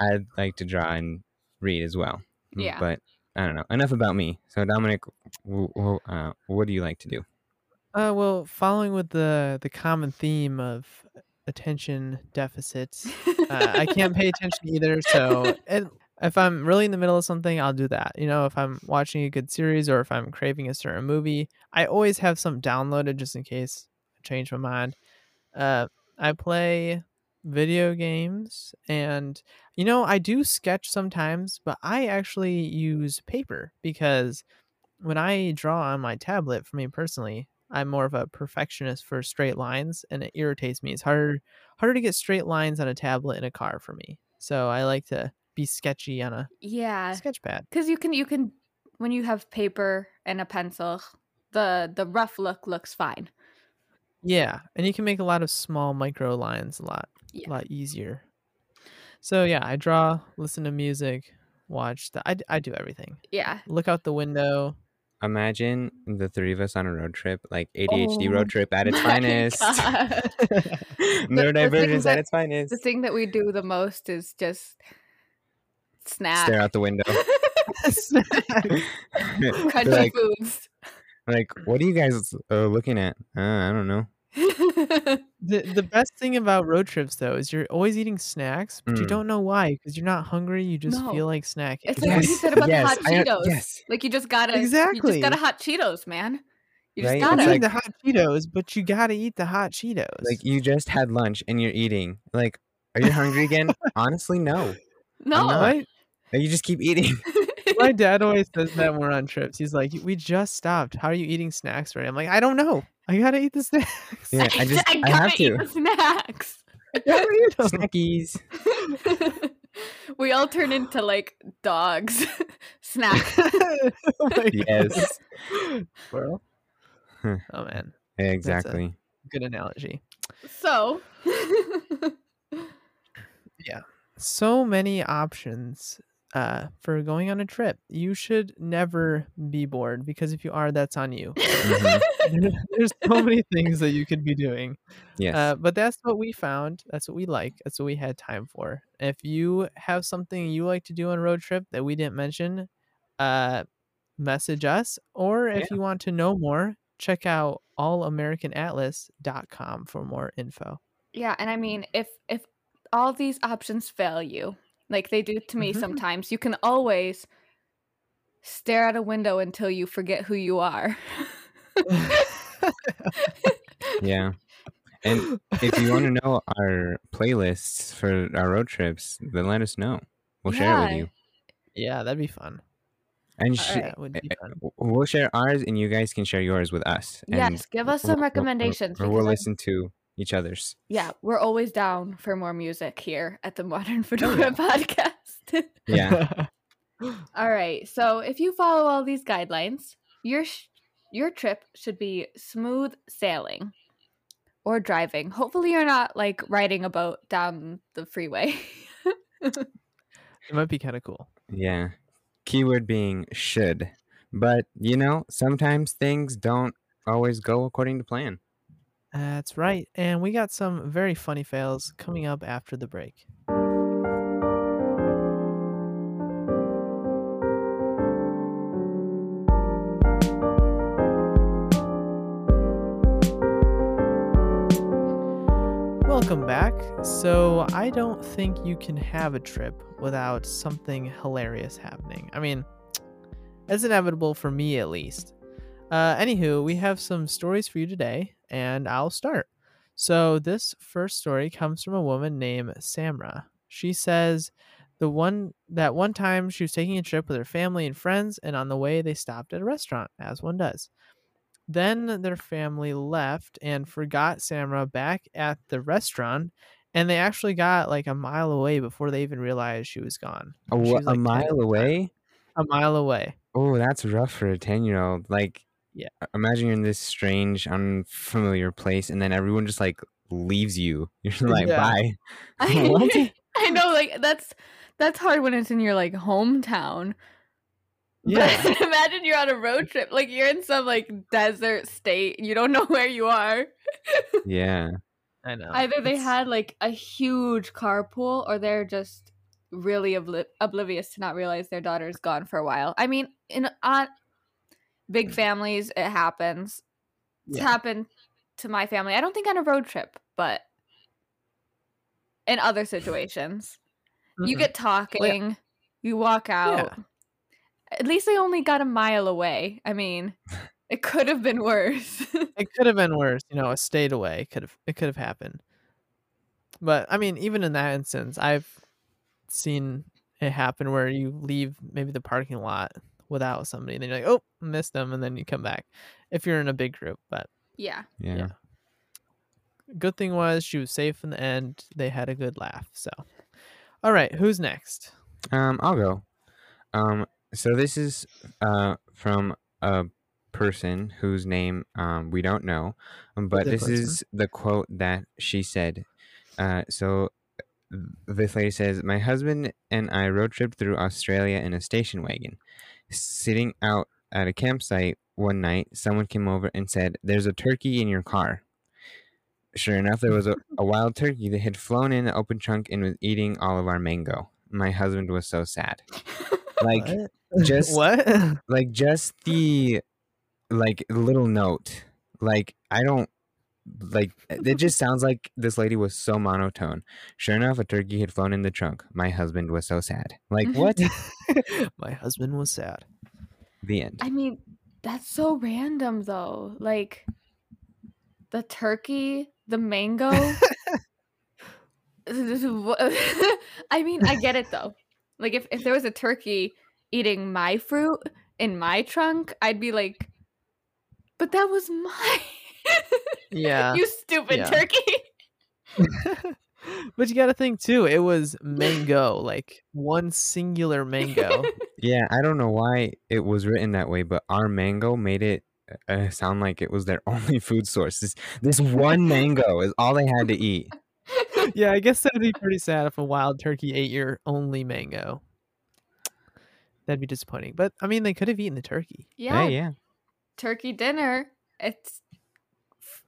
A: I'd like to draw and read as well. Mm,
C: Yeah.
A: But I don't know. Enough about me. So Dominic, w- w- uh, what do you like to do?
B: Uh, well, following with the the common theme of attention deficits, uh, I can't pay attention either. So, and if I'm really in the middle of something, I'll do that. You know, if I'm watching a good series or if I'm craving a certain movie, I always have some downloaded just in case I change my mind. Uh, I play video games and you know i do sketch sometimes but i actually use paper because when i draw on my tablet for me personally i'm more of a perfectionist for straight lines and it irritates me it's harder harder to get straight lines on a tablet in a car for me so i like to be sketchy on a
C: yeah.
B: sketch pad
C: Because you can you can when you have paper and a pencil, the the rough look looks fine.
B: yeah and you can make a lot of small micro lines a lot
C: Yeah.
B: a lot easier so yeah i draw listen to music watch the I do everything
C: Yeah.
B: look out the window
A: Imagine the three of us on a road trip, like ADHD
C: Oh
A: road trip at its finest.
C: God.
A: Neurodivergence at its finest.
C: The thing that we do the most is just snack,
A: Stare out the window.
C: crunchy
A: like,
C: foods.
A: like, what are you guys uh, looking at? Uh, I don't know.
B: the, the best thing about road trips though is you're always eating snacks but you
A: Mm.
B: don't know why because you're not hungry you just
C: No.
B: feel like snacking
C: It's like what you said about
A: yes,
C: the hot
A: I
C: Cheetos.
A: yes.
C: Like you just gotta You
B: Exactly.
C: just gotta hot Cheetos, man. You just
A: Right?
C: gotta.
A: It's
B: you
A: like-
B: the hot cheetos but you gotta eat the hot cheetos
A: Like, you just had lunch and you're eating. Like, are you hungry again? Honestly, no.
C: no.
A: Not.
B: my,
A: Like, You just keep eating.
B: my dad always says that when we're on trips he's like we just stopped how are you eating snacks right i'm like i don't know i gotta eat the snacks
A: Yeah, I just, I,
C: gotta
A: have
C: eat
A: to.
C: the snacks.
B: I gotta eat 'em.
A: Snackies.
C: we all turn into like dogs. Snack.
B: oh
A: Yes.
B: God. Squirrel.
A: Huh.
B: oh man
A: Exactly.
B: good analogy
C: so yeah.
B: so many options uh, for going on a trip. You should never be bored because if you are, that's on you.
A: Mhm.
B: There's so many things that you could be doing.
A: Yes.
B: Uh, but that's what we found. That's what we like. That's what we had time for. If you have something you like to do on a road trip that we didn't mention, uh, message us. Or if you want to know more, check out allamericanatlas.com for more info.
C: yeah, and I mean if if all these options fail you, like they do to me
B: Mhm.
C: sometimes, you can always stare at a window until you forget who you are.
A: yeah. And if you want to know our playlists for our road trips, then let us know. We'll share it with you.
B: yeah, that'd be fun.
A: And sh-
C: right.
B: That would be fun.
A: we'll share ours, and you guys can share yours with us. And
C: yes, give us
A: we'll-
C: some
A: we'll-
C: recommendations.
A: Or, or we'll
C: because I-
A: listen to each other's.
C: yeah, we're always down for more music here at the Modern
B: Oh,
C: Fedora
B: yeah.
C: podcast.
A: Yeah.
C: All right. So if you follow all these guidelines, your sh- your trip should be smooth sailing or driving. Hopefully, you're not like riding a boat down the freeway.
B: it might be kind of cool.
A: Yeah. Keyword being should. But, you know, sometimes things don't always go according to plan.
B: That's right. And we got some very funny fails coming up after the break. Welcome back. So, I don't think you can have a trip without something hilarious happening. I mean, it's inevitable for me at least. Uh, anywho, we have some stories for you today, and I'll start. So, this first story comes from a woman named Samra. She says the one that one time she was taking a trip with her family and friends, and on the way they stopped at a restaurant, as one does. Then their family left and forgot Samra back at the restaurant, and they actually got like a mile away before they even realized she was gone.
A: A,
B: was, like, 10
A: mile away?
B: A mile away.
A: Oh, that's rough for a 10 year old. Like,
B: Yeah.
A: imagine you're in this strange, unfamiliar place, and then everyone just like leaves you. You're like,
B: Yeah.
A: bye.
C: I, I know, like that's that's hard when it's in your like hometown.
B: Yeah.
C: But imagine you're on a road trip, like you're in some like desert state, you don't know where you are.
A: Yeah.
B: I know.
C: Either they had like a huge carpool, or they're just really obli- oblivious to not realize their daughter's gone for a while. I mean, in on big families, it happens. It's
B: Yeah.
C: happened to my family. I don't think on a road trip, but in other situations, you
B: Mhm.
C: get talking, you walk out. At least they only got a mile away. I mean, it could have been worse.
B: it could have been worse. You know, a state away could have it could have happened. But I mean, even in that instance, I've seen it happen where you leave maybe the parking lot without somebody, and then you're like, "Oh, missed them," and then you come back. If you're in a big group, but
C: yeah.
A: Yeah.
B: Yeah. good thing was she was safe in the end. They had a good laugh. So, all right, who's next?
A: Um, I'll go. Um, so this is uh from a person whose name um we don't know, um, but this
B: person.
A: is the quote that she said. Uh, so this lady says, "My husband and I road tripped through Australia in a station wagon. Sitting out at a campsite one night, someone came over and said, "There's a turkey in your car." Sure enough, there was a, a wild turkey that had flown in the open trunk and was eating all of our mango. My husband was so sad. Like
B: What?
A: just-
B: what?
A: like just the like little note. Like I don't like it just sounds like this lady was so monotone. Sure enough, a turkey had flown in the trunk. My husband was so sad. Like mm-hmm. what?
B: My husband was sad.
A: the end.
C: I mean, that's so random though. Like the turkey, the mango. I mean, I get it though. Like if, if there was a turkey eating my fruit in my trunk, I'd be like, but that was mine.
B: Yeah.
C: you stupid
B: yeah.
C: turkey.
B: but you got to think too. It was mango, like one singular mango.
A: Yeah, I don't know why it was written that way, but our mango made it uh, sound like it was their only food source. This, this one mango is all they had to eat.
B: yeah, I guess that'd be pretty sad if a wild turkey ate your only mango. That'd be disappointing. But I mean, they could have eaten the turkey.
C: Yeah,
A: Hey, yeah.
C: turkey dinner. It's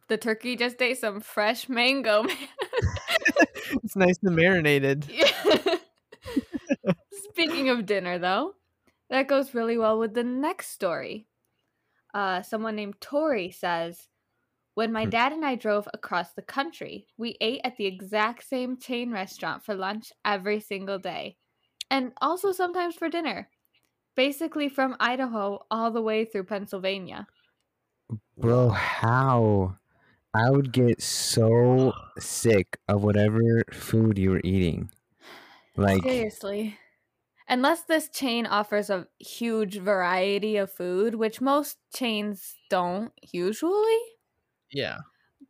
C: the turkey just ate some fresh mango. man.
B: It's nice and marinated.
C: Yeah. Speaking of dinner, though, that goes really well with the next story. Uh, someone named Tori says, When my
A: Hmm.
C: dad and I drove across the country, we ate at the exact same chain restaurant for lunch every single day, and also sometimes for dinner. Basically, from Idaho all the way through Pennsylvania.
A: Bro, how? I would get so sick of whatever food you were eating. Like,
C: Seriously. Unless this chain offers a huge variety of food, which most chains don't usually,
B: Yeah.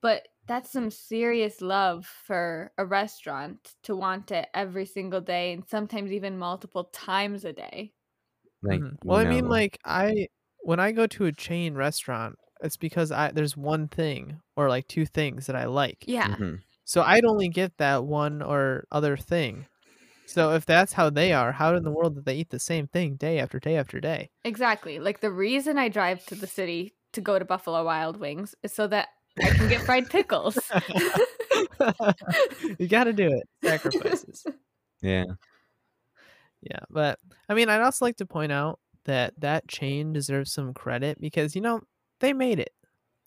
C: but that's some serious love for a restaurant to want it every single day and sometimes even multiple times a day.
A: Like,
B: Mhm. Well, I mean, like I when I go to a chain restaurant, it's because I there's one thing or like two things that I like.
C: Yeah.
A: Mhm.
B: So I'd only get that one or other thing. So if that's how they are, how in the world did they eat the same thing day after day after day?
C: Exactly. Like the reason I drive to the city to go to Buffalo Wild Wings is so that I can get fried pickles.
B: you got to do it. Sacrifices.
A: Yeah.
B: Yeah, but I mean, I'd also like to point out that that chain deserves some credit because you know they made it.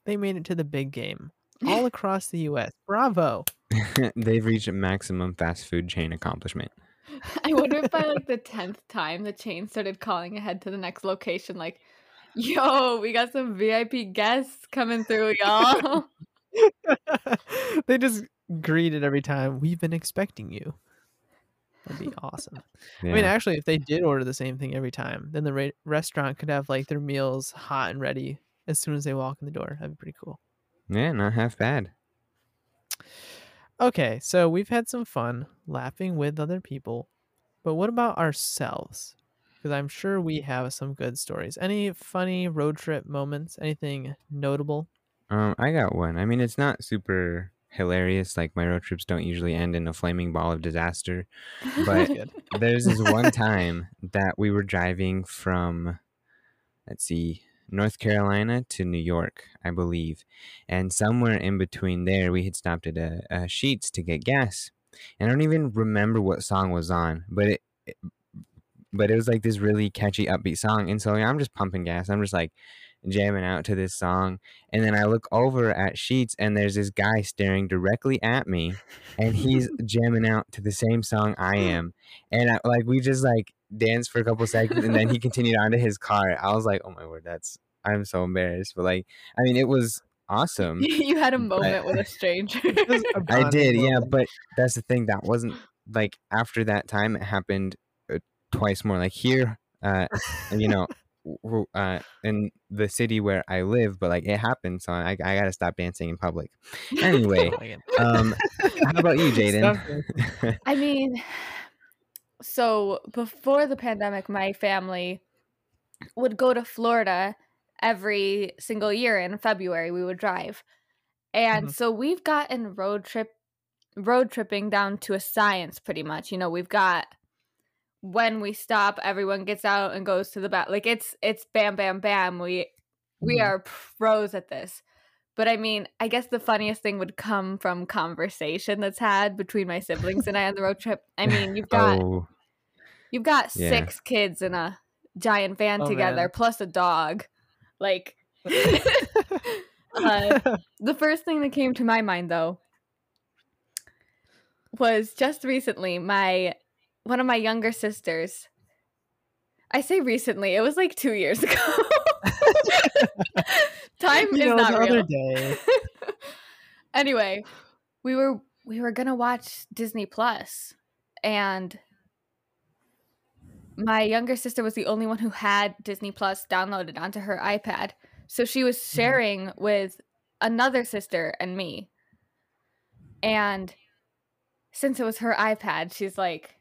B: They made it to the big game all across the U.S. Bravo!
A: They've reached a maximum fast food chain accomplishment.
C: I wonder if by like the tenth time the chain started calling ahead to the next location, like, yo, we got some VIP guests coming through, y'all.
B: they just greeted every time. We've been expecting you. That'd be awesome.
A: Yeah.
B: I mean, actually, if they did order the same thing every time, then the ra- restaurant could have like their meals hot and ready as soon as they walk in the door. That'd be pretty cool.
A: yeah, not half bad.
B: Okay, so we've had some fun laughing with other people, but what about ourselves? Because I'm sure we have some good stories. Any funny road trip moments? Anything notable?
A: Um, I got one. I mean, it's not super hilarious. Like my road trips don't usually end in a flaming ball of disaster. But there's this one time that we were driving from, let's see, North Carolina to New York, I believe, and somewhere in between there, we had stopped at a, a Sheetz to get gas, and I don't even remember what song was on, but it, it- but it was like this really catchy, upbeat song, and so I'm just pumping gas. I'm just like jamming out to this song, and then I look over at Sheetz, and there's this guy staring directly at me, and he's jamming out to the same song I hmm. am, and I, like we just like danced for a couple seconds, and then he continued on to his car. I was like, oh my word, that's I'm so embarrassed, but like I mean, it was awesome.
C: you had a moment with a stranger.
B: It was a
A: I
B: bonding
A: did, yeah, but that's the thing. That wasn't like after that time. It happened uh, twice more. Like here, uh, you know, w- w- uh, in the city where I live, but like it happened, so I, I gotta stop dancing in public. Anyway,
B: Oh
A: um, how about you, Jaden?
C: I mean, so before the pandemic, my family would go to Florida every single year in February. We would drive. And
B: Mhm.
C: so we've gotten road trip road tripping down to a science pretty much. You know, we've got when we stop, everyone gets out and goes to the back. Like it's it's bam bam bam. We we
B: Mhm.
C: are pros at this. But I mean, I guess the funniest thing would come from conversation that's had between my siblings and I on the road trip. I mean, you've got
A: oh,
C: you've got
A: Yeah.
C: six kids in a giant van
B: Oh,
C: together
B: man.
C: plus a dog. Like uh, the first thing that came to my mind though was just recently my one of my younger sisters I say recently, it was like 2 years ago. Time
B: you
C: is
B: know,
C: not
B: the
C: real.
B: other day.
C: anyway, we were we were gonna watch Disney Plus, and my younger sister was the only one who had Disney Plus downloaded onto her iPad. So she was mm-hmm. sharing with another sister and me. And since it was her iPad, she's like,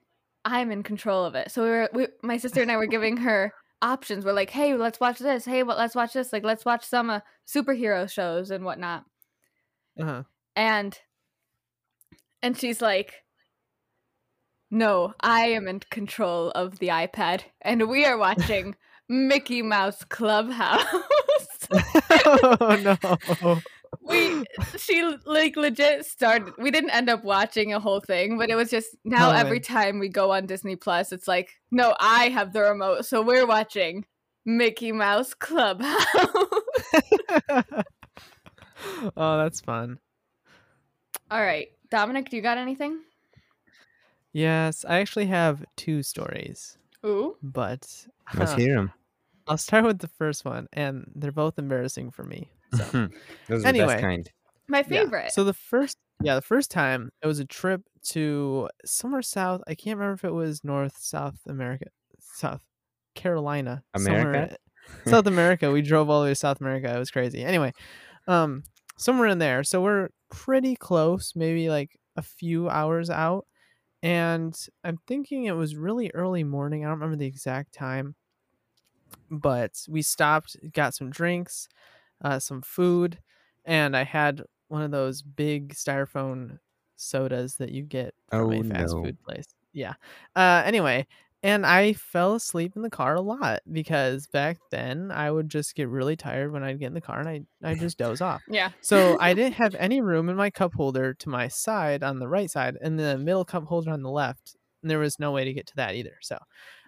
C: I'm in control of it. So we were, we, my sister and I were giving her options. We're like, hey, let's watch this. Hey, well, let's watch this. Like, let's watch some uh, superhero shows and whatnot
B: Uh-huh.
C: and and she's like no i am in control of the ipad and we are watching mickey mouse clubhouse
B: oh no.
C: We she like legit started we didn't end up watching a whole thing but it was just now
B: Oh,
C: every
B: man.
C: time we go on disney plus it's like no i have the remote so we're watching mickey mouse clubhouse
B: oh, that's fun.
C: all right dominic do you got anything
B: Yes, I actually have two stories,
C: ooh
B: but
A: let's
B: huh,
A: hear them.
B: I'll start with the first one, and they're both embarrassing for me. So.
A: Those the best
B: Anyway.
A: kind.
C: my
B: Yeah,
C: favorite
B: So the first, yeah, the first time it was a trip to somewhere south. I can't remember if it was North, South America, South Carolina, somewhere-
A: America?
B: South America. We drove all the way to South America. It was crazy. Anyway, um, somewhere in there. So we're pretty close, maybe like a few hours out. And I'm thinking it was really early morning. I don't remember the exact time. But we stopped, got some drinks, uh, some food, and I had one of those big styrofoam sodas that you get from
A: Oh
B: a fast
A: no.
B: food place. Yeah. Uh anyway, and I fell asleep in the car a lot because back then I would just get really tired when I'd get in the car and I I just doze off.
C: Yeah.
B: So I didn't have any room in my cup holder to my side on the right side and the middle cup holder on the left. And there was no way to get to that either. So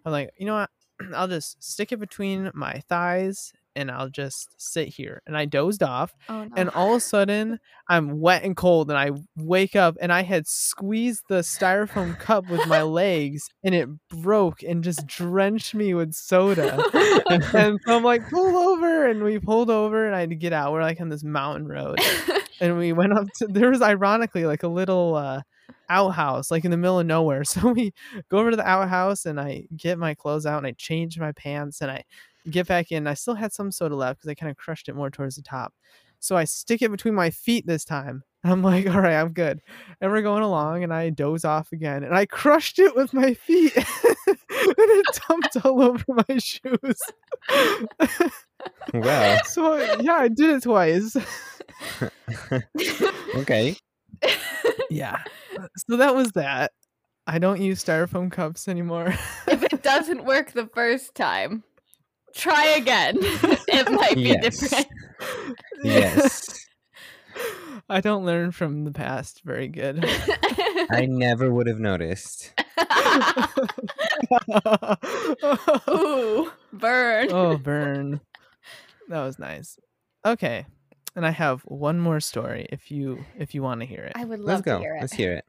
B: I'm like, you know what? I'll just stick it between my thighs and I'll just sit here. And I dozed off.
C: Oh no.
B: And all of a sudden, I'm wet and cold. And I wake up and I had squeezed the styrofoam cup with my legs and it broke and just drenched me with soda. and so I'm like, pull over. And we pulled over and I had to get out. We're like on this mountain road. And we went up to, there was ironically like a little, uh, outhouse like in the middle of nowhere so we go over to the outhouse and i get my clothes out and i change my pants and i get back in i still had some soda left because i kind of crushed it more towards the top. So i stick it between my feet this time. I'm like all right i'm good. And we're going along and i doze off again and i crushed it with my feet and it dumped all over my shoes.
A: Wow.
B: so yeah i did it twice.
A: Okay.
B: yeah. Uh, so that was that. I don't use styrofoam cups anymore.
C: If it doesn't work the first time, try again. it might be
A: Yes.
C: different.
A: Yes.
B: I don't learn from the past very good.
A: I never would have noticed.
C: Ooh, burn.
B: oh, burn. That was nice. Okay. And I have one more story if you if you want to hear it.
C: I would love
A: Let's go.
C: to hear it.
A: Let's hear it.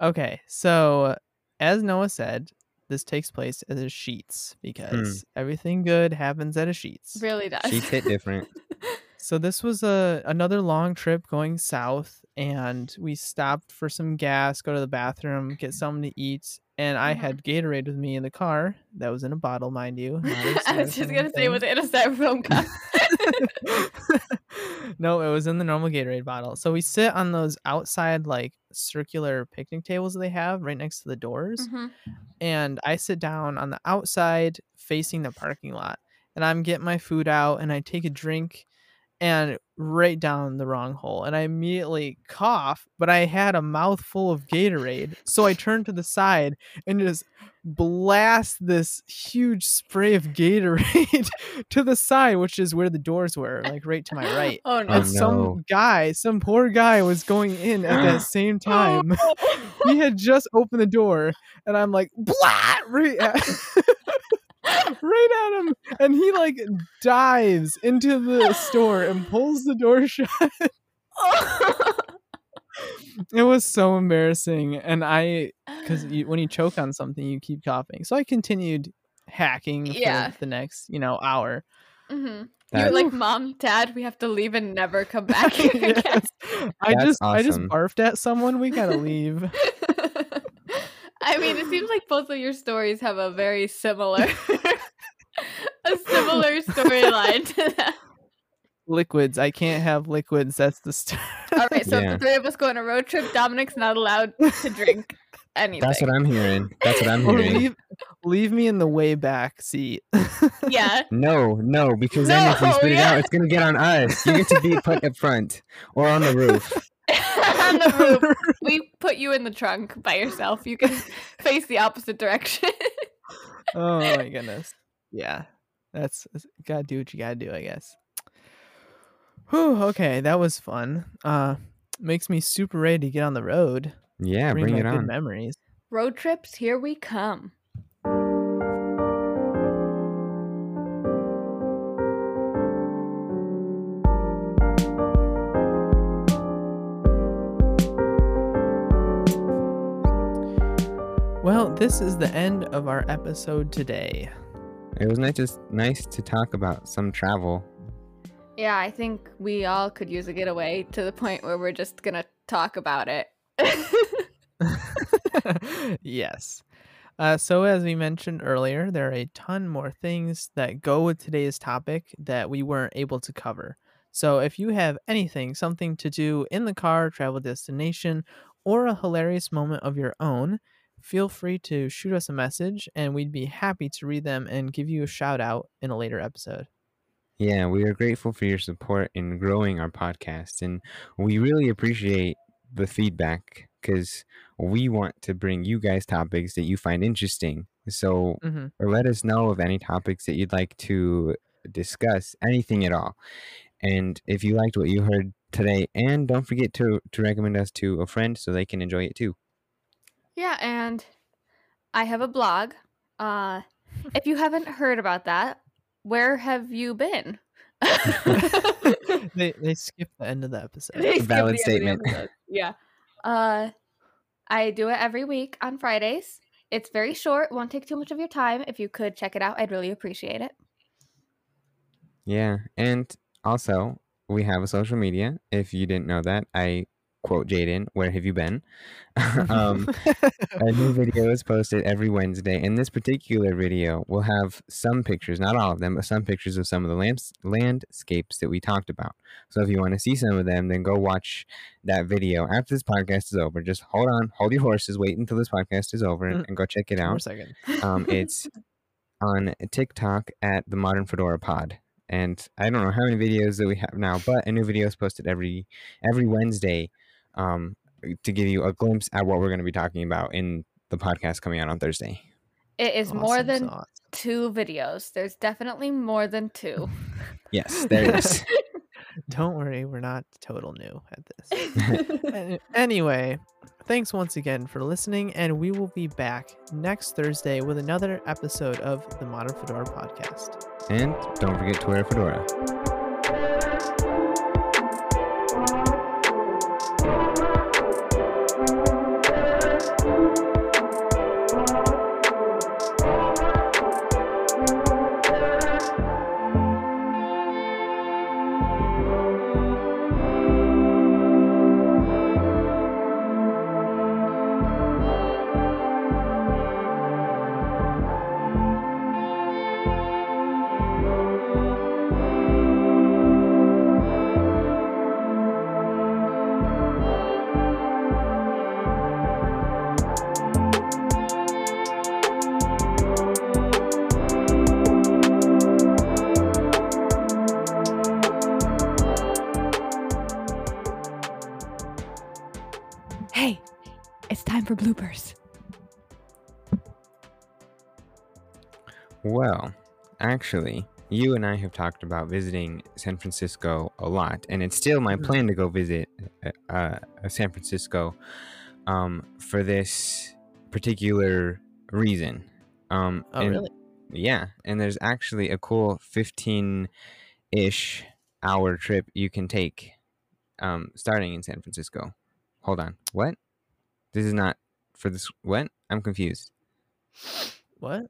B: Okay. So, as Noah said, this takes place at a Sheetz because everything good happens at a Sheetz.
C: Really does.
A: Sheetz hit different.
B: So this was a another long trip going south, and we stopped for some gas, go to the bathroom, get something to eat, and I
C: Mhm.
B: had Gatorade with me in the car. That was in a bottle, mind you.
C: I was just gonna say,
B: thing.
C: was it in a styrofoam cup?
B: no, it was in the normal Gatorade bottle. So we sit on those outside like circular picnic tables they have right next to the doors
C: Mhm.
B: and I sit down on the outside facing the parking lot and I'm getting my food out and I take a drink and right down the wrong hole and I immediately cough, but I had a mouthful of Gatorade. So I turn to the side and just blast this huge spray of Gatorade to the side, which is where the doors were, like right to my right.
C: Oh no.
A: Oh,
B: And some
A: no.
B: guy, some poor guy was going in at that same oh. time. he had just opened the door and I'm like, blah, right right at him. And he like dives into the store and pulls the door shut. It was so embarrassing. And I, because when you choke on something, you keep coughing. So I continued hacking
C: Yeah.
B: for the next, you know, hour.
C: Mhm. You're like, Mom, Dad, we have to leave and never come back here again.
B: Yes. I
A: That's
B: just, I just barfed at someone. We gotta leave.
C: I mean, it seems like both of your stories have a very similar, a similar storyline to that.
B: liquids. I can't have liquids. That's the start.
C: All right, so if
A: Yeah.
C: the three of us go on a road trip, Dominic's not allowed to drink anything.
A: That's what I'm hearing. That's what I'm
B: or
A: hearing.
B: leave, leave me in the way back seat.
C: yeah.
A: No, no, because then if we
C: No,
A: spit it out, it's gonna get on us. You get to be put up front or on the roof.
C: On the roof. We put you in the trunk by yourself. You can face the opposite direction.
B: oh my goodness. Yeah, that's that's- gotta do what you gotta do, I guess. Whew, okay, that was fun. Uh, makes me super ready to get on the road.
A: Yeah, bring,
B: back
A: it
B: good
A: on.
B: memories.
C: Road trips, here we come.
B: This is the end of our episode today.
A: It was nice, just nice to talk about some travel.
C: Yeah, I think we all could use a getaway to the point where we're just gonna talk about it.
B: yes. Uh, so, as we mentioned earlier, there are a ton more things that go with today's topic that we weren't able to cover. So if you have anything, something to do in the car, travel destination, or a hilarious moment of your own, feel free to shoot us a message and we'd be happy to read them and give you a shout out in a later episode.
A: Yeah, we are grateful for your support in growing our podcast, and we really appreciate the feedback because we want to bring you guys topics that you find interesting. So
B: hmm
A: let us know of any topics that you'd like to discuss, anything at all. And if you liked what you heard today, and don't forget to to recommend us to a friend so they can enjoy it too.
C: Yeah, and I have a blog. Uh, if you haven't heard about that, where have you been?
B: they they skip the end of the episode.
C: They skip
A: Valid
C: the end of the
A: statement.
C: episode. Yeah. Uh, I do it every week on Fridays. It's very short, won't take too much of your time. If you could check it out, I'd really appreciate it.
A: Yeah, and also we have a social media. If you didn't know that, I quote Jaden, "Where have you been?" um, a new video is posted every Wednesday, and this particular video we'll have some pictures, not all of them, but some pictures of some of the lands- landscapes that we talked about. So if you want to see some of them, then go watch that video after this podcast is over. Just hold on, hold your horses, wait until this podcast is over, and,
B: Mm.
A: and go check it out.
B: seconds.
A: Um, it's on TikTok at the Modern Fedora Pod. And I don't know how many videos that we have now, but a new video is posted every every Wednesday um, to give you a glimpse at what we're going to be talking about in the podcast coming out on Thursday.
C: It is more than
B: sauce.
C: two videos. There's definitely more than two.
A: Yes, there is.
B: Don't worry, we're not total new at this. Anyway, thanks once again for listening, and we will be back next Thursday with another episode of the Modern Fedora podcast.
A: and don't forget to wear a fedora. Actually, you and I have talked about visiting San Francisco a lot, and it's still my
B: Mhm.
A: plan to go visit uh, uh, San Francisco um, for this particular reason. Um,
B: Oh,
A: and-
B: really?
A: Yeah, and there's actually a cool 15 ish hour trip you can take um, starting in San Francisco. Hold on. What? This is not for this. What? I'm confused.
B: What?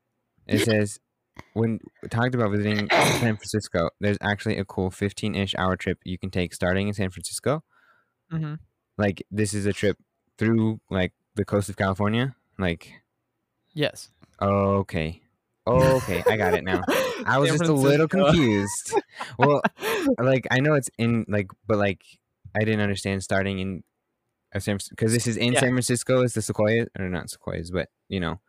A: It says when we talked about visiting San Francisco, there's actually a cool 15 ish hour trip you can take starting in San Francisco.
B: Mm-hmm.
A: Like, this is a trip through like the coast of California. Like,
B: Yes.
A: okay. Okay, I got it now. I was
B: San
A: just a little confused. Well, like I know it's in like, but like I didn't understand starting in a San because this is in
B: Yeah.
A: San Francisco. Is the Sequoia or not Sequoias, but you know,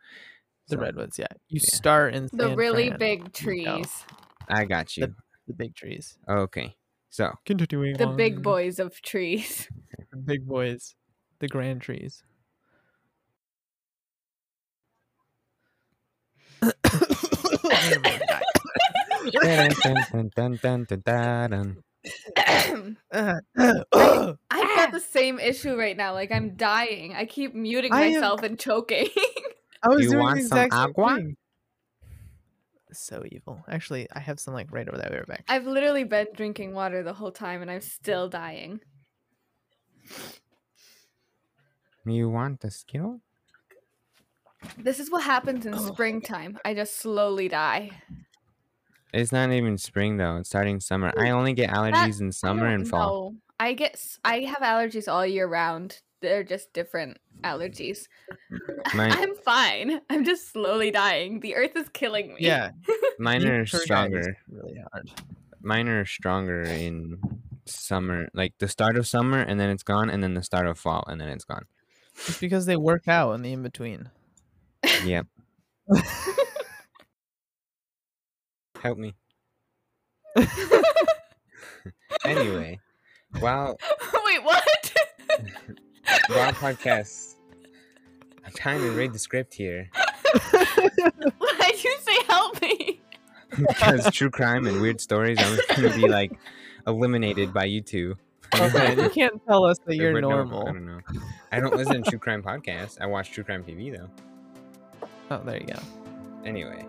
B: the
A: so
B: redwoods. Yeah, you
A: yeah.
B: start in
C: The
B: San
C: really
B: Fran,
C: big
B: you go.
C: trees.
A: I got you.
B: The big trees.
A: Okay, so
B: Continuing.
C: The big boys of trees.
B: The big boys. The grand trees. I
C: I've got the same issue right now. Like I'm dying. I keep muting
B: I am-
C: myself and choking.
B: Was
A: You
B: doing
A: want
B: the
A: some
B: exact same
A: agua?
B: thing. So evil. Actually, I have some like right over that way back.
C: I've literally been drinking water the whole time and I'm still dying.
A: You want the skill?
C: This is what happens in
B: Oh.
C: springtime. I just slowly die.
A: It's not even spring though. It's starting summer. I only get allergies in summer and fall.
C: know. I get s- I have allergies all year round. They're just different allergies.
A: Mine,
C: I'm fine. I'm just slowly dying. The earth is killing me.
B: Yeah,
A: mine are
B: tour guide is
A: stronger.
B: Really hard.
A: mine are stronger in summer, like the start of summer, and then it's gone, and then the start of fall, and then it's gone.
B: It's because they work out in the in between.
A: Yep. Help me. Anyway, while
C: Wait, what?
A: While podcasts, I'm trying to read the script here
C: Why'd you say help me?
A: because true crime and weird stories are going to be like eliminated by you two.
B: Okay, you can't tell us that you're
A: we're-
B: normal.
A: I don't know. I don't listen to true crime podcasts. I watch true crime TV though.
B: Oh, there you go.
A: Anyway,